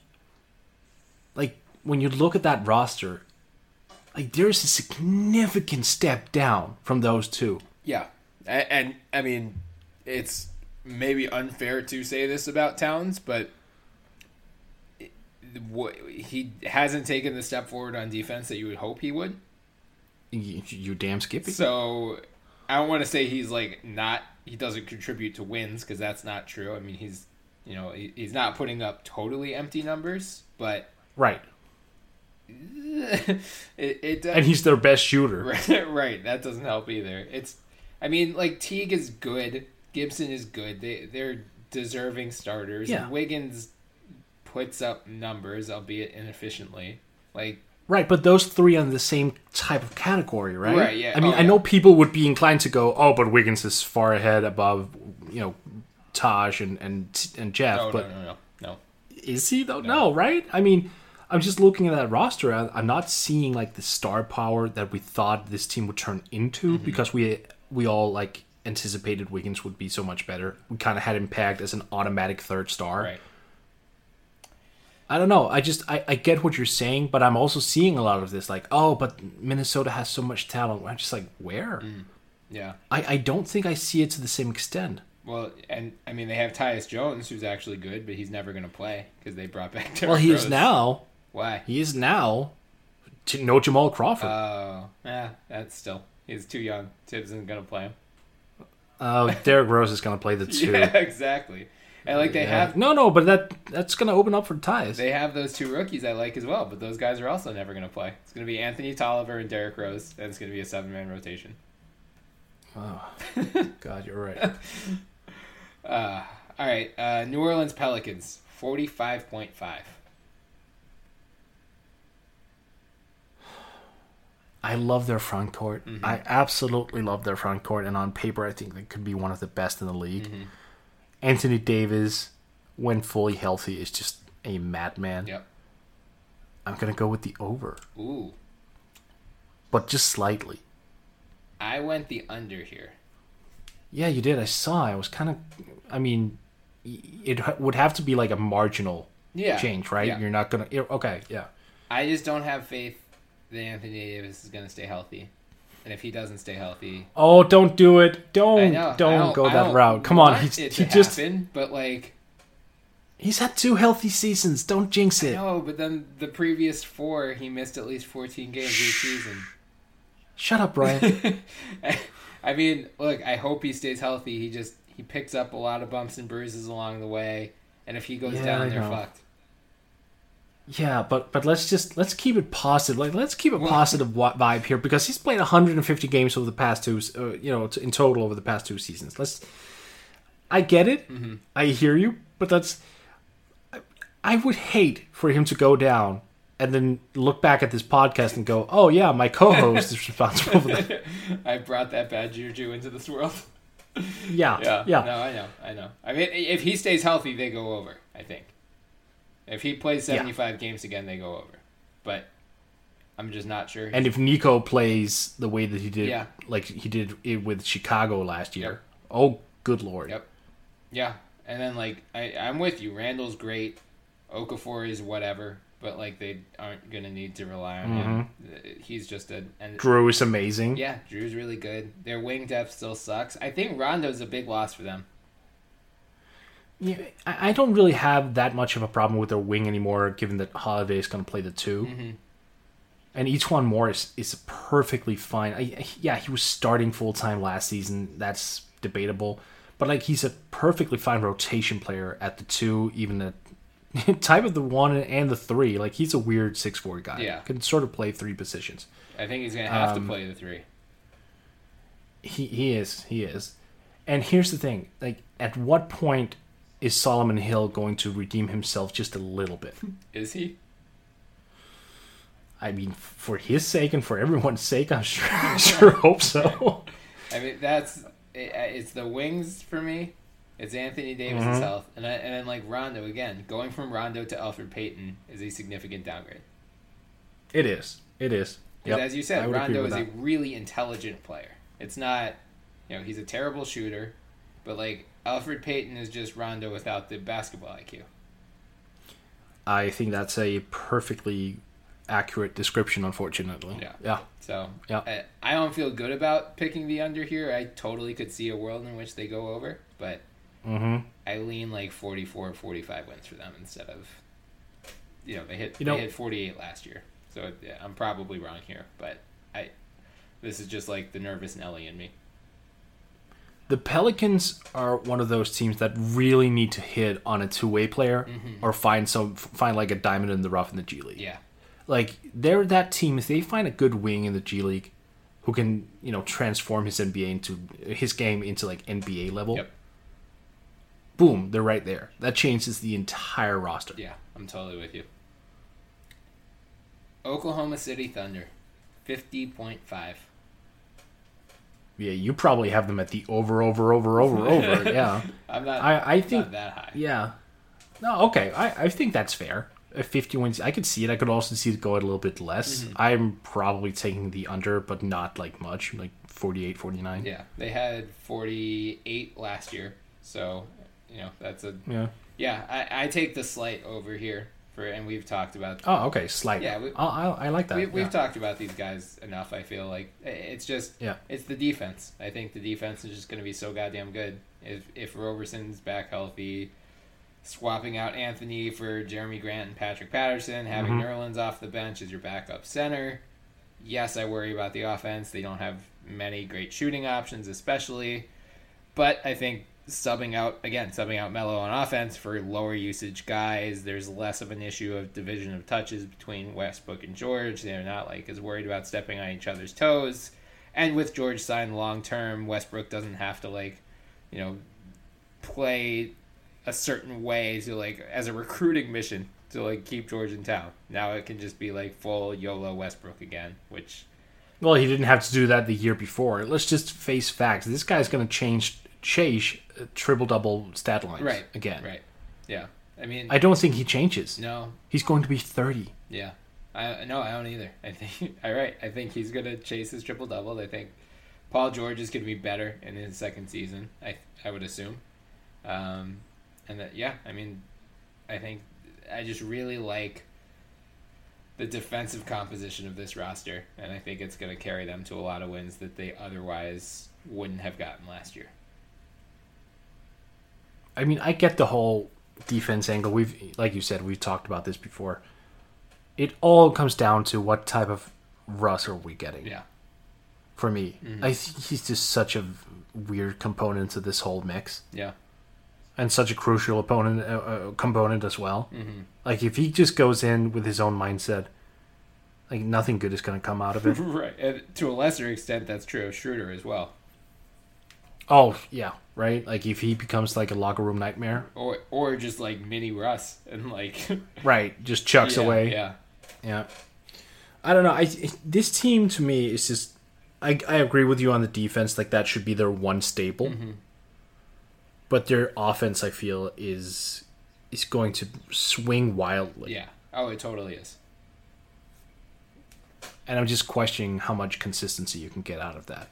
like when you look at that roster, like there's a significant step down from those two. yeah, and, and I mean, it's maybe unfair to say this about Towns, but he hasn't taken the step forward on defense that you would hope he would. You, you damn Skippy. So I don't want to say he's like not he doesn't contribute to wins because that's not true. I mean he's you know he, he's not putting up totally empty numbers, but right, it, it does, and he's their best shooter. right, right that doesn't help either. It's I mean like Teague is good, Gibson is good. They they're deserving starters. Yeah. Wiggins puts up numbers, albeit inefficiently. Like Right, but those three are in the same type of category, right? Right, yeah. I mean, Oh, I yeah. know people would be inclined to go, "Oh, but Wiggins is far ahead above, you know, Taj and and and Jeff." no but no no no no. is he though? No. right? I mean, I'm just looking at that roster. I'm not seeing like the star power that we thought this team would turn into Mm-hmm. because we we all like anticipated Wiggins would be so much better. We kind of had him pegged as an automatic third star. Right. I don't know. I just I, I get what you're saying, but I'm also seeing a lot of this like, oh, but Minnesota has so much talent. I'm just like, where? Mm, yeah. I, I don't think I see it to the same extent. Well, and I mean they have Tyus Jones, who's actually good, but he's never going to play because they brought back. Derrick Well, he is now. Why? He is now. T- No Jamal Crawford. Oh, yeah, that's still he's too young. Thibs isn't going to play him. Oh, Derrick Rose is going to play the two. Yeah, exactly. And like they Yeah. have no, no, but that that's gonna open up for Tyus. they have those two rookies I like as well, but those guys are also never going to play. It's going to be Anthony Tolliver and Derrick Rose, and it's going to be a seven man rotation. Oh, God, you're right. Uh, all right, uh, New Orleans Pelicans, forty five point five. I love their front court. Mm-hmm. I absolutely love their front court, and on paper, I think they could be one of the best in the league. Mm-hmm. Anthony Davis, when fully healthy, is just a madman. Yep. I'm gonna go with the over, Ooh, but just slightly. I went the under here. Yeah, you did. I saw. I was kind of. I mean, it would have to be like a marginal Yeah, change, right? yeah. You're not gonna. Okay, yeah. I just don't have faith that Anthony Davis is going to stay healthy, and if he doesn't stay healthy, Oh, don't do it. Don't. know Don't, go that route. Come on. want He's, it he to just. happen, but like. He's had two healthy seasons. Don't jinx it. No, but then the previous four, he missed at least 14 games each season. Shut up, Bryan. I mean, look, I hope he stays healthy. He just he picks up a lot of bumps and bruises along the way, and if he goes Yeah, down, they're fucked. Yeah, but but let's just let's keep it positive. Like let's keep a Well- positive vibe here because he's played 150 games over the past two, uh, you know, in total over the past two seasons. Let's. I get it. Mm-hmm. I hear you, but that's. I, I would hate for him to go down and then look back at this podcast and go, "Oh yeah, my co-host is responsible for that." I brought that bad juju into this world. Yeah, Yeah, yeah. No, I know, I know. I mean, if he stays healthy, they go over. I think. If he plays 75 games again, they go over. But I'm just not sure. And if Nico plays the way that he did, Yeah. like he did it with Chicago last year, Yep. oh good lord, Yep. Yeah, and then like I, I'm with you. Randle's great. Okafor is whatever, but like they aren't gonna need to rely on him. Mm-hmm. Uh, he's just a and Jrue is amazing. yeah, Jrue's really good. Their wing depth still sucks. I think Rondo's a big loss for them. Yeah, I I don't really have that much of a problem with their wing anymore, given that Holiday is going to play the 2 Mm-hmm. and E'Twaun Moore is, is perfectly fine. I, yeah, he was starting full time last season. That's debatable, but like he's a perfectly fine rotation player at the two, even at type of the one and the three. Like he's a weird six four guy. Yeah. can sort of play three positions. I think he's gonna have Um, to play the three. He he is he is, and here's the thing: like at what point is Solomon Hill going to redeem himself just a little bit? Is he? I mean, for his sake and for everyone's sake, I'm sure, I sure hope so. I mean, that's it, it's the wings for me. It's Anthony Davis Mm-hmm. health, and I, and then like Rondo again. Going from Rondo to Elfrid Payton is a significant downgrade. It is. It is. Yep, as you said, Rondo is a really intelligent player. It's not, you know, he's a terrible shooter, but like Elfrid Payton is just Rondo without the basketball IQ. I think that's a perfectly accurate description. Unfortunately. Yeah. Yeah. So Yeah. I, I don't feel good about picking the under here. I totally could see a world in which they go over, but Mm-hmm. I lean like 44 45 wins for them instead of, you know, they hit You know- they hit 48 last year. So yeah, I'm probably wrong here, but I this is just like the nervous Nelly in me. The Pelicans are one of those teams that really need to hit on a two-way player mm-hmm. or find some find like a diamond in the rough in the G League. Yeah. Like they're that team. If they find a good wing in the G League, who can you know transform his NBA into his game into like NBA level, Yep. boom, they're right there. That changes the entire roster. Yeah, I'm totally with you. Oklahoma City Thunder, 50.5. Yeah, you probably have them at the over, over, over, over, over. Yeah, I'm not I, I not that high. Yeah. No, okay. I, I think that's fair. At 50 wins, I could see it. I could also see it go a little bit less. Mm-hmm. I'm probably taking the under, but not like much, like 48, 49. Yeah, they had 48 last year, so you know that's a Yeah. yeah. I, I take the slight over here for, and we've talked about Oh, okay. Slight. Yeah, we- I, I, I like that. we, we've yeah. talked about these guys enough. I feel like it's just Yeah. it's the defense. I think the defense is just going to be so goddamn good. If if Roberson's back healthy, swapping out Anthony for Jerami Grant and Patrick Patterson, having Mm-hmm. Nerlens off the bench as your backup center. Yes, I worry about the offense. They don't have many great shooting options, especially. But I think subbing out again, subbing out Melo on offense for lower usage guys. There's less of an issue of division of touches between Westbrook and George. They're not like as worried about stepping on each other's toes. And with George signed long term, Westbrook doesn't have to like, you know, play a certain way to like as a recruiting mission to like keep George in town. Now it can just be like full YOLO Westbrook again, which Well, he didn't have to do that the year before. Let's just face facts. This guy's going to change chase triple double stat lines right again. Right. Yeah. I mean, I don't think he changes. no. He's going to be 30. Yeah. I no, I don't either. I think all right. I think he's gonna chase his triple double. I think Paul George is gonna be better in his second season. I I would assume. Um, and that yeah, I mean, I think I just really like the defensive composition of this roster, and I think it's gonna carry them to a lot of wins that they otherwise wouldn't have gotten last year. I mean, I get the whole defense angle. We've, like you said, we've talked about this before. It all comes down to what type of Russ are we getting. Yeah. For me, I think he's just such a weird component to this whole mix, Yeah. and such a crucial opponent uh, uh, component as well. Like if he just goes in with his own mindset, like nothing good is going to come out of it. Right. And to a lesser extent, that's true of Schroeder as well. Oh yeah, right. Like if he becomes like a locker room nightmare, Or or just like mini Russ and like right? Just chucks yeah, away. Yeah. Yeah. I don't know. I this team to me is just. I I agree with you on the defense. Like that should be their one staple. Mm-hmm. But their offense, I feel, is is going to swing wildly. Yeah. Oh, it totally is. And I'm just questioning how much consistency you can get out of that.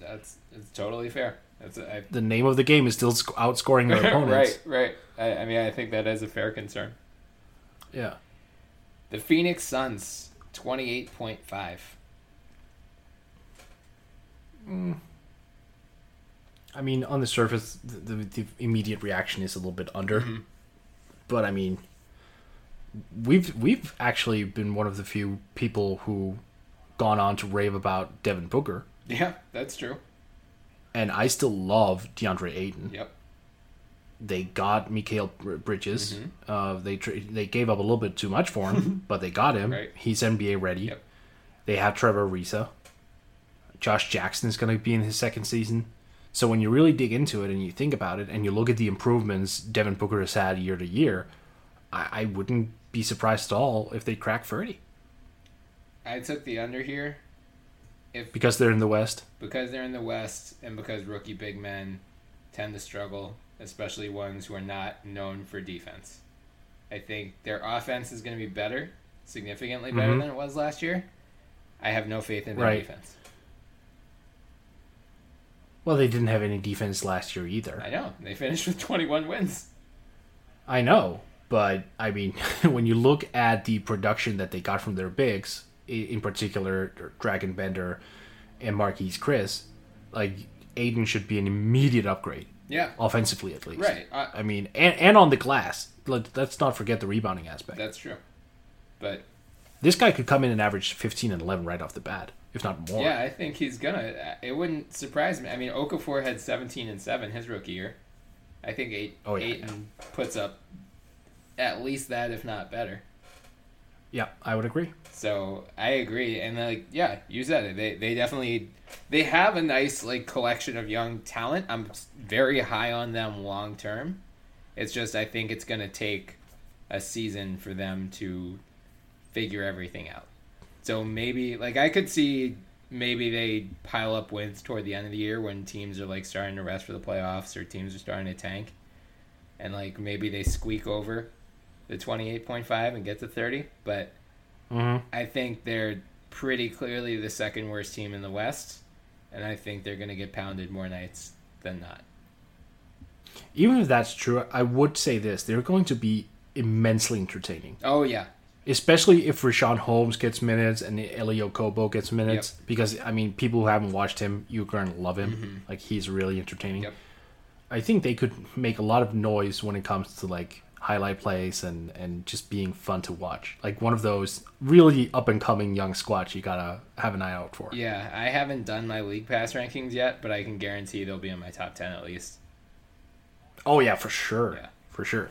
That's it's totally fair. That's I, The name of the game is still sc- outscoring your opponents. right, right. I, I mean, I think that is a fair concern. Yeah. The Phoenix Suns, twenty-eight point five. I mean, on the surface, the, the, the immediate reaction is a little bit under. Mm-hmm. But I mean, we've we've actually been one of the few people who gone on to rave about Devin Booker, Yeah, that's true. And I still love DeAndre Ayton. Yep. They got Mikal Bridges. Mm-hmm. Uh, they tra- they gave up a little bit too much for him, but they got him. Right. He's NBA ready. Yep. They have Trevor Ariza. Josh Jackson is going to be in his second season. So when you really dig into it and you think about it and you look at the improvements Devin Booker has had year to year, I, I wouldn't be surprised at all if they crack 30 I took the under here. If because they're in the West. because they're in the West and because rookie big men tend to struggle, especially ones who are not known for defense. I think their offense is going to be better, significantly better mm-hmm. than it was last year. I have no faith in their Right. defense. Well, they didn't have any defense last year either. I know they finished with 21 wins. I know, but I mean, when you look at the production that they got from their bigs, in particular Dragan Bender and Marquese Chriss, like Ayton should be an immediate upgrade, Yeah, offensively at least. Right, I- I mean, and, and on the glass. Let, let's not forget the rebounding aspect. that's true. But this guy could come in and average 15 and 11 right off the bat, if not more. yeah, I think he's gonna. It wouldn't surprise me. I mean, Okafor had 17 and seven his rookie year. I think eight Oh, yeah, Ayton puts up at least that, if not better. Yeah, I would agree. So I agree, and like yeah, you said it. They they definitely they have a nice like collection of young talent. I'm very high on them long term. It's just I think it's gonna take a season for them to figure everything out. So maybe like I could see maybe they pile up wins toward the end of the year when teams are like starting to rest for the playoffs or teams are starting to tank, and like maybe they squeak over the twenty eight point five and get to thirty, but. Mm-hmm. I think they're pretty clearly the second worst team in the West, and I think they're going to get pounded more nights than not. Even if that's true, I would say this: they're going to be immensely entertaining, Oh yeah, especially if Richaun Holmes gets minutes and Elie Okobo gets minutes. Because I mean, people who haven't watched him, you're going to love him. Mm-hmm. Like he's really entertaining. Yep. I think they could make a lot of noise when it comes to like highlight plays and and just being fun to watch. Like one of those really up and coming young squads you gotta have an eye out for. yeah. I haven't done my league pass rankings yet, but I can guarantee they'll be in my top ten at least. Oh yeah, for sure. Yeah. For sure.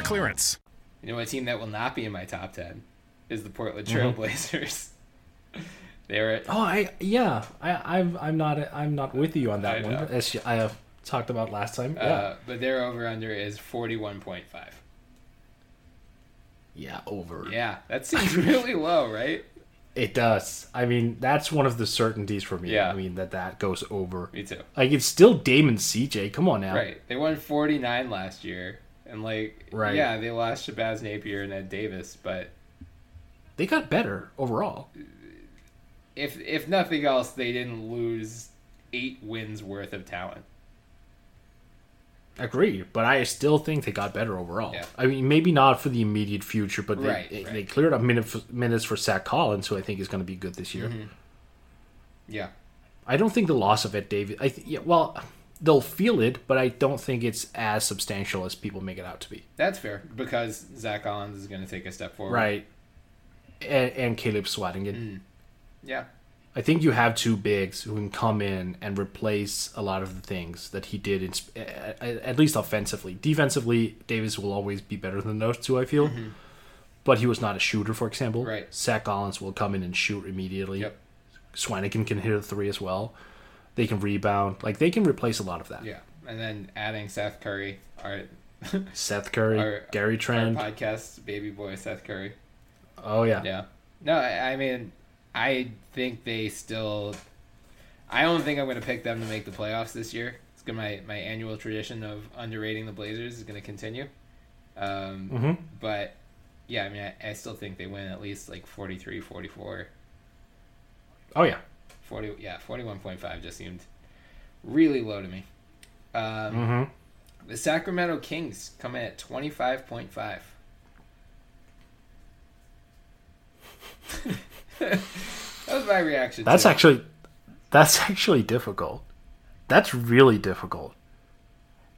clearance. You know, a team that will not be in my top 10 is the Portland Mm-hmm. Trailblazers. they were at, Oh, I yeah. I I'm I'm not I'm not with you on that I one. know. As I uh, talked about last time. Yeah. uh, but their over under is 41.5. yeah, over. Yeah, that seems really low, right? It does. I mean, that's one of the certainties for me. Yeah. I mean that that goes over. Me too. Like it's still Damon CJ. Come on now. Right. They won 49 last year. And, like, Right. yeah, they lost Shabazz Napier and Ed Davis. But They got better overall. if if nothing else, they didn't lose eight wins worth of talent. Agreed, but I still think they got better overall. Yeah. I mean, maybe not for the immediate future, but they, Right, they, right. they cleared up minute for, minutes for Zach Collins, who I think is going to be good this year. Mm-hmm. Yeah. I don't think the loss of Ed Davis. I th- yeah, well, they'll feel it, but I don't think it's as substantial as people make it out to be. That's fair because Zach Collins is going to take a step forward. Right. And, and Caleb Swanigan. Yeah. I think you have two bigs who can come in and replace a lot of the things that he did, in, at, least offensively. Defensively, Davis will always be better than those two, I feel. But he was not a shooter, for example. Mm-hmm. Right. Zach Collins will come in and shoot immediately. Yep. Swanigan can hit a three as well. They can rebound. Like, they can replace a lot of that. Yeah. And then adding Seth Curry, our, Seth Curry, our Gary Trent. podcast baby boy Seth Curry. oh, yeah. Yeah. No, I, I mean, I think they still. I don't think I'm going to pick them to make the playoffs this year. It's gonna my my annual tradition of underrating the Blazers is going to continue. Um, Mhm. But yeah, I mean, I, I still think they win at least like 43, 44, Oh, yeah. 40. Yeah, 41.5 just seemed really low to me. Um, hmm The Sacramento Kings come in at 25.5. that was my reaction. That's to actually that's actually difficult. That's really difficult.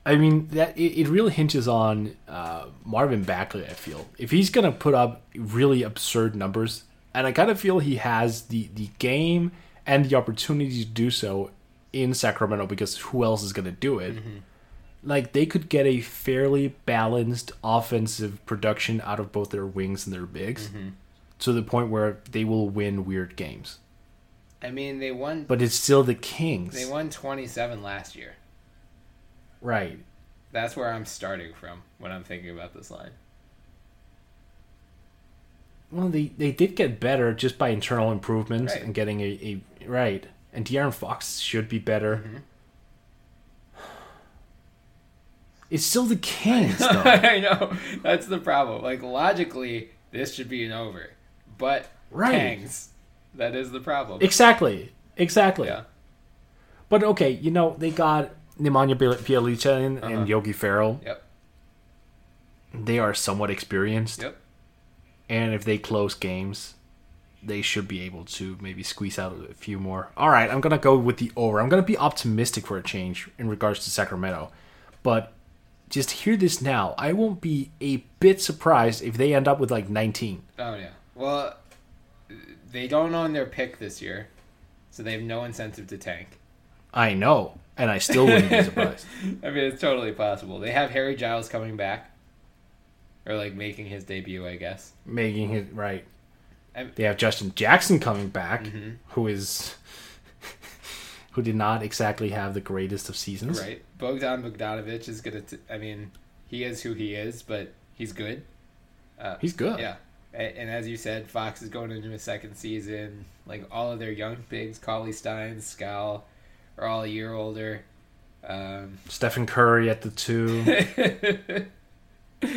I mean, that it, it really hinges on uh, Marvin Bagley. I feel if he's gonna put up really absurd numbers, and I kind of feel he has the the game and the opportunity to do so in Sacramento because who else is gonna do it? Mm-hmm. Like they could get a fairly balanced offensive production out of both their wings and their bigs, mm-hmm. to the point where they will win weird games I mean, they won. but it's still the Kings. They won 27 last year. Right. That's where I'm starting from when I'm thinking about this line. Well, they, they did get better just by internal improvements Right. and getting a, a right. And De'Aaron Fox should be better. Mm-hmm. It's still the Kings, though. I know that's the problem. Like logically, this should be an over, but Right. Kangs, that is the problem. exactly. Exactly. yeah, But okay, you know, they got Nemanja Bjelica in Uh-huh. and Yogi Ferrell. yep, They are somewhat experienced. yep. And if they close games, they should be able to maybe squeeze out a few more. All right, I'm going to go with the over. I'm going to be optimistic for a change in regards to Sacramento. But just hear this now. I won't be a bit surprised if they end up with like 19. Oh yeah. Well, they don't own their pick this year, so they have no incentive to tank. I know, and I still wouldn't be surprised. I mean, it's totally possible. They have Harry Giles coming back, or like making his debut, I guess. Making his right. I'm- They have Justin Jackson coming back, Mm-hmm. who is who did not exactly have the greatest of seasons. Right. Bogdan Bogdanovich is gonna. T- I mean, he is who he is, but he's good. Uh, He's good. Yeah. A- And as you said, Fox is going into his second season. Like all of their young bigs, Cauley Stein, Skal, are all a year older. Um, Stephen Curry at the two.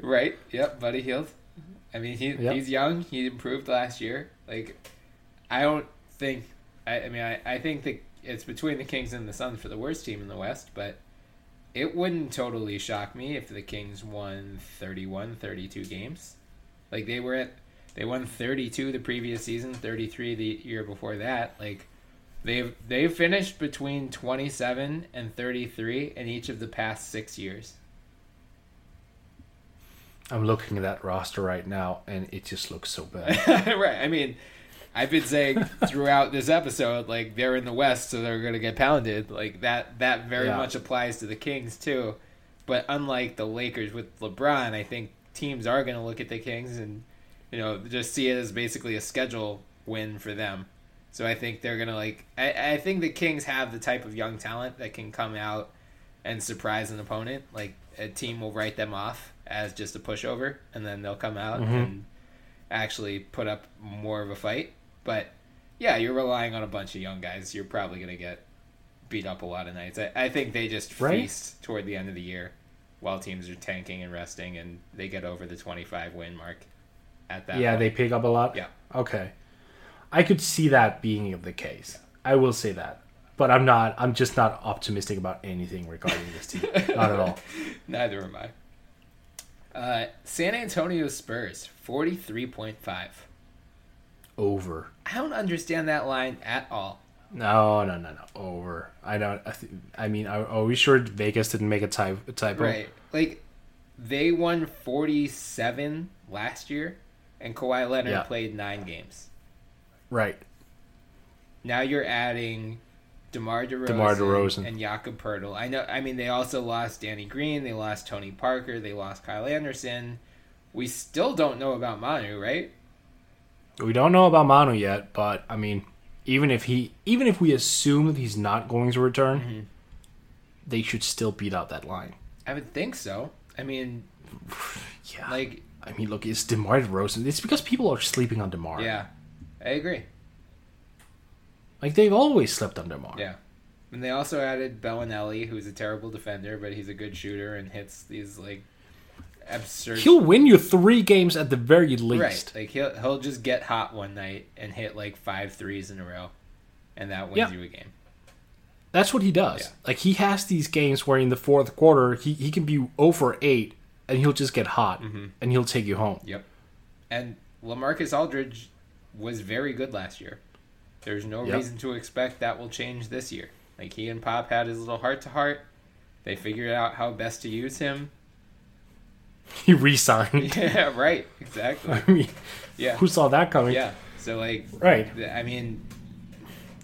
right. Yep. Buddy Hield. I mean, he Yep. he's young. He improved last year. Like, I don't think. I, I mean, I, I think that it's between the Kings and the Suns for the worst team in the West, but it wouldn't totally shock me if the Kings won 31, 32 games. Like they were at they won 32 the previous season, 33 the year before that. Like they've they've finished between 27 and 33 in each of the past 6 years. I'm looking at that roster right now, and it just looks so bad. right. I mean, I've been saying throughout this episode, like they're in the West, so they're going to get pounded. Like that. That very Yeah. much applies to the Kings too. But unlike the Lakers with LeBron, I think teams are going to look at the Kings and you know just see it as basically a schedule win for them. So I think they're gonna like. I, I think the Kings have the type of young talent that can come out and surprise an opponent. Like a team will write them off as just a pushover, and then they'll come out mm-hmm. and actually put up more of a fight. But yeah, you're relying on a bunch of young guys. You're probably gonna get beat up a lot of nights. I, I think they just Right. feast toward the end of the year while teams are tanking and resting, and they get over the 25 win mark at that. yeah, point. they pick up a lot. Yeah. Okay. I could see that being the case. I will say that. But I'm not I'm just not optimistic about anything regarding this team. not at all. Neither am I. Uh, San Antonio Spurs, 43.5. Over. I don't understand that line at all. No, no, no, no. Over. I don't I, th- I mean, are, are we sure Vegas didn't make a type a typo? Right. Like, they won 47 last year, and Kawhi Leonard Yeah. played nine games. Right. Now you're adding DeMar DeRozan, DeMar DeRozan. and Jakob Poeltl. I know. I mean, they also lost Danny Green. They lost Tony Parker. They lost Kyle Anderson. We still don't know about Manu, right? We don't know about Manu yet, but I mean, even if he even if we assume that he's not going to return, Mm-hmm. they should still beat out that line. I would think so. I mean, Yeah. like, I mean, look, it's DeMar DeRozan. It's because people are sleeping on DeMar. yeah, I agree. Like they've always slept under DeMar. Yeah. And they also added Belinelli, who's a terrible defender, but he's a good shooter and hits these like absurd. He'll win you three games at the very least. right, like he'll he'll just get hot one night and hit like five threes in a row, and that wins Yeah. you a game. That's what he does. Yeah. Like he has these games where in the fourth quarter he, he can be over 8 and he'll just get hot Mm-hmm. and he'll take you home. Yep. And LaMarcus Aldridge was very good last year. There's no Yep. reason to expect that will change this year. Like he and Pop had his little heart to heart. They figured out how best to use him. He re-signed. Yeah, right. Exactly. I mean, Yeah. who saw that coming? Yeah. So like Right. I mean,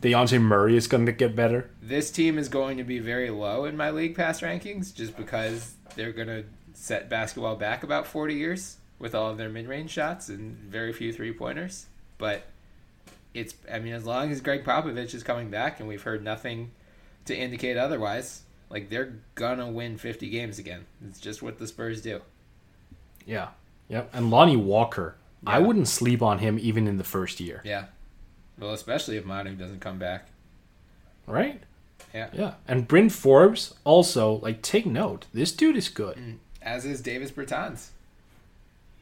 Dejounte Murray is going to get better. this team is going to be very low in my league pass rankings just because they're going to set basketball back about 40 years with all of their mid-range shots and very few three-pointers. But it's I mean as long as Gregg Popovich is coming back and we've heard nothing to indicate otherwise, like they're to win 50 games again. It's just what the Spurs do. Yeah. Yep. And Lonnie Walker, I wouldn't sleep on him even in the first year. Yeah. Well, especially if Manu doesn't come back. Right? Yeah. Yeah. And Bryn Forbes also, like, take note. This dude is good. Mm. As is Davis Bertans.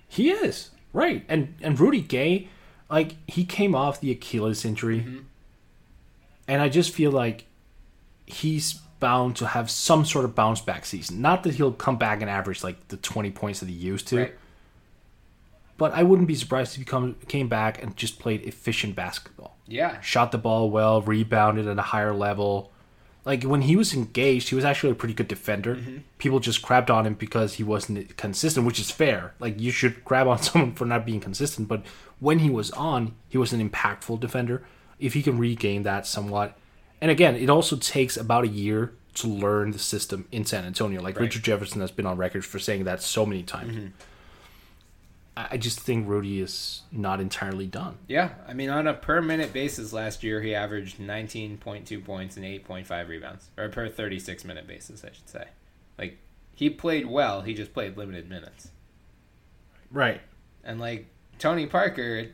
He is. Right. And and Rudy Gay, like, he came off the Achilles injury. Mm-hmm. And I just feel like he's bound to have some sort of bounce back season. Not that he'll come back and average like the 20 points that he used to. Right. But I wouldn't be surprised if he come, came back and just played efficient basketball. Yeah. Shot the ball well, rebounded at a higher level. Like when he was engaged, he was actually a pretty good defender. Mm-hmm. People just crapped on him because he wasn't consistent, which is fair. Like you should grab on someone for not being consistent, but when he was on, he was an impactful defender. If he can regain that somewhat, and again, it also takes about a year to learn the system in San Antonio. Like Right. Richard Jefferson has been on record for saying that so many times. I I just think Rudy is not entirely done. Yeah, I mean, on a per minute basis last year, he averaged 19.2 points and 8.5 rebounds. Or per 36 minute basis, I should say. Like, he played well, he just played limited minutes. Right. And, like, Tony Parker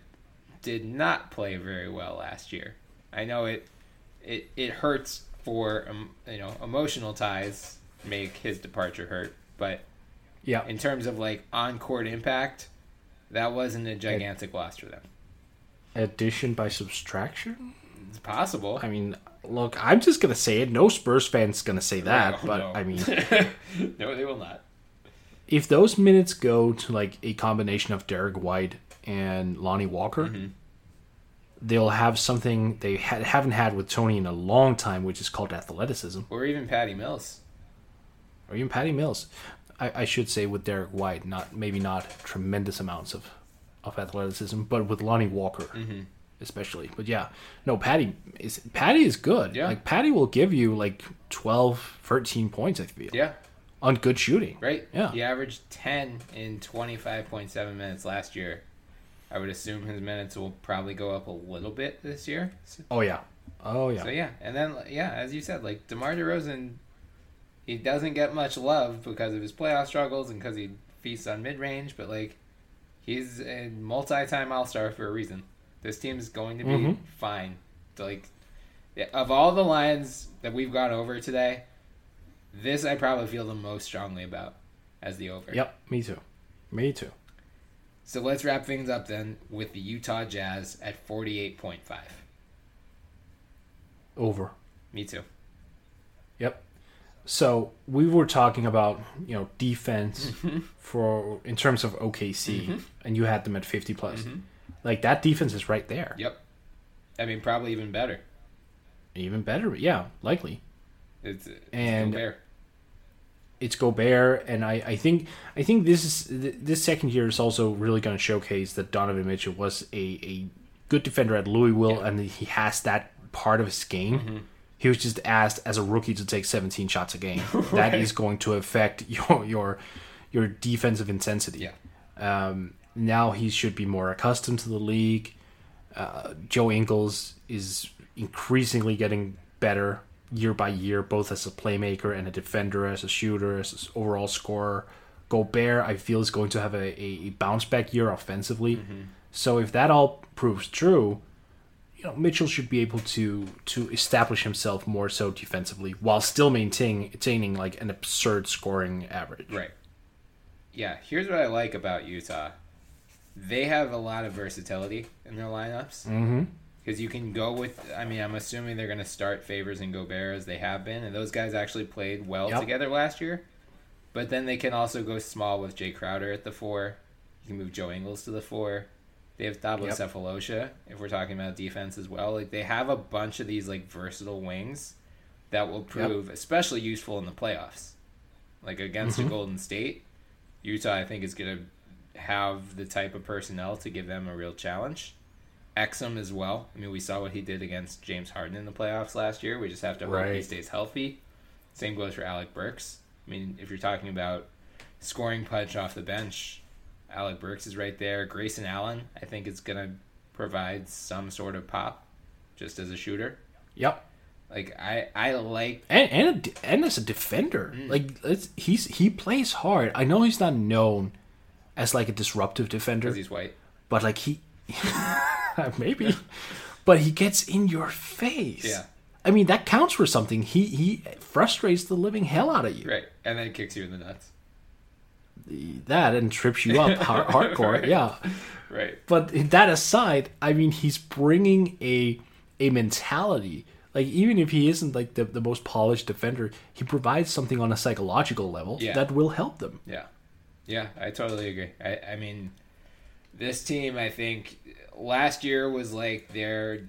did not play very well last year. I know it it, it hurts for, um, you know, emotional ties make his departure hurt, but Yeah. in terms of, like, on court impact, that wasn't a gigantic loss for them. Addition by subtraction? It's possible. I mean, Look, I'm just gonna say it. No Spurs fan's gonna say that, Oh, but no. I mean, no, they will not. if those minutes go to like a combination of Derrick White and Lonnie Walker, Mm-hmm. they'll have something they ha- haven't had with Tony in a long time, which is called athleticism, Or even Patty Mills. or even Patty Mills. I, I should say with Derrick White, not maybe not tremendous amounts of of athleticism, but with Lonnie Walker. Mm-hmm. Especially, but yeah, no, Patty is Patty is good. Yeah. Like Patty will give you like 12, 13 points. I feel Yeah, on good shooting. right. Yeah. He averaged ten in twenty five point seven minutes last year. I would assume his minutes will probably go up a little bit this year. Oh yeah. Oh yeah. so yeah, and then yeah, as you said, like DeMar DeRozan, he doesn't get much love because of his playoff struggles and because he feasts on mid range, but like he's a multi time All Star for a reason. This team's going to be Mhm. fine. So, like of all the lines that we've gone over today, this I probably feel the most strongly about as the over. Yep. Me too. Me too. So let's wrap things up then with the Utah Jazz at forty eight point five. Over. Me too. Yep. So we were talking about you know defense mm-hmm. for in terms of OKC, mm-hmm. and you had them at fifty plus. Mm-hmm. Like that defense is right there. Yep. I mean, probably even better. Even better. Yeah, likely. It's, it's And- Gobert. It's Gobert, and I, I think I think this is this second year is also really going to showcase that Donovan Mitchell was a, a good defender at Louisville, and he has that part of his game. He was just asked as a rookie to take 17 shots a game. That is going to affect your your your defensive intensity. Yeah. Um, now he should be more accustomed to the league. Uh, Joe Ingles is increasingly getting better year by year, both as a playmaker and a defender, as a shooter, as an overall scorer. Gobert, I feel, is going to have a, a bounce back year offensively. So if that all proves true, you know Mitchell should be able to to establish himself more so defensively while still maintaining maintaining like an absurd scoring average. Right. Yeah, here's what I like about Utah. They have a lot of versatility in their lineups. Mm-hmm. Because you can go with, I mean, I'm assuming they're going to start Favors and Gobert as they have been, and those guys actually played well Yep. together last year. But then they can also go small with Jae Crowder at the four. You can move Joe Ingles to the four. They have Thabo Yep. If we're talking about defense as well. Like they have a bunch of these like versatile wings that will prove especially useful in the playoffs. Like against Mm-hmm. a Golden State, Utah I think is going to have the type of personnel to give them a real challenge. Exum as well. I mean, we saw what he did against James Harden in the playoffs last year. We just have to hope he stays healthy. Same goes for Alec Burks. I mean, if you're talking about scoring punch off the bench, Alec Burks is right there. Grayson Allen, I think, is going to provide some sort of pop just as a shooter. Yep. Like, I, I like. and and, a and as a defender, mm. like it's, he's he plays hard. I know he's not known as like a disruptive defender, Because he's white. but like he maybe, but he gets in your face. Yeah. I mean that counts for something. He he frustrates the living hell out of you. Right. And then kicks you in the nuts. That and trips you up hard, hardcore. Right. Yeah. Right. But that aside, I mean, he's bringing a a mentality. Like even if he isn't like the, the most polished defender, he provides something on a psychological level Yeah. that will help them. Yeah, yeah, I totally agree. I, I mean, this team, I think, last year was like their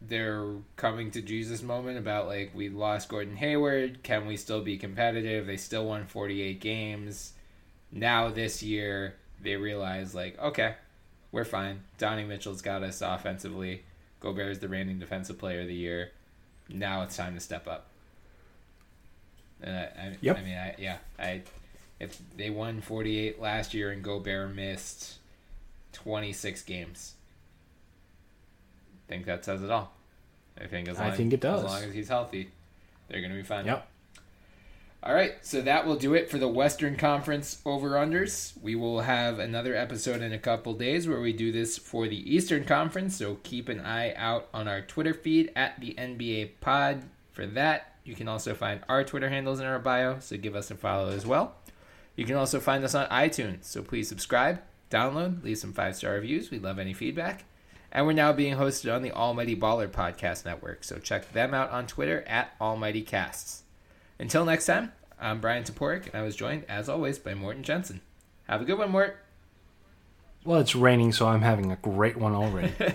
their coming to Jesus moment about like we lost Gordon Hayward. Can we still be competitive? They still won forty eight games. Now this year they realize like okay, we're fine. Donnie Mitchell's got us offensively. Gobert Gobert's the reigning defensive player of the year. Now it's time to step up. And I, I, Yep. I mean, I, yeah, I if they won 48 last year and Gobert missed 26 games, I think that says it all. I think as I think it does. As long as he's healthy, they're going to be fine. Yep. All right, so that will do it for the Western Conference over unders. We will have another episode in a couple days where we do this for the Eastern Conference. So keep an eye out on our Twitter feed at the NBA Pod for that. You can also find our Twitter handles in our bio, so give us a follow as well. You can also find us on iTunes, so please subscribe, download, leave some five star reviews. We love any feedback. And we're now being hosted on the Almighty Baller Podcast Network, so check them out on Twitter at Almighty Casts. Until next time, I'm Bryan Toporek, and I was joined, as always, by Morten Jensen. Have a good one, Mort. Well, it's raining, so I'm having a great one already.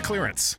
clearance.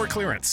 store clearance.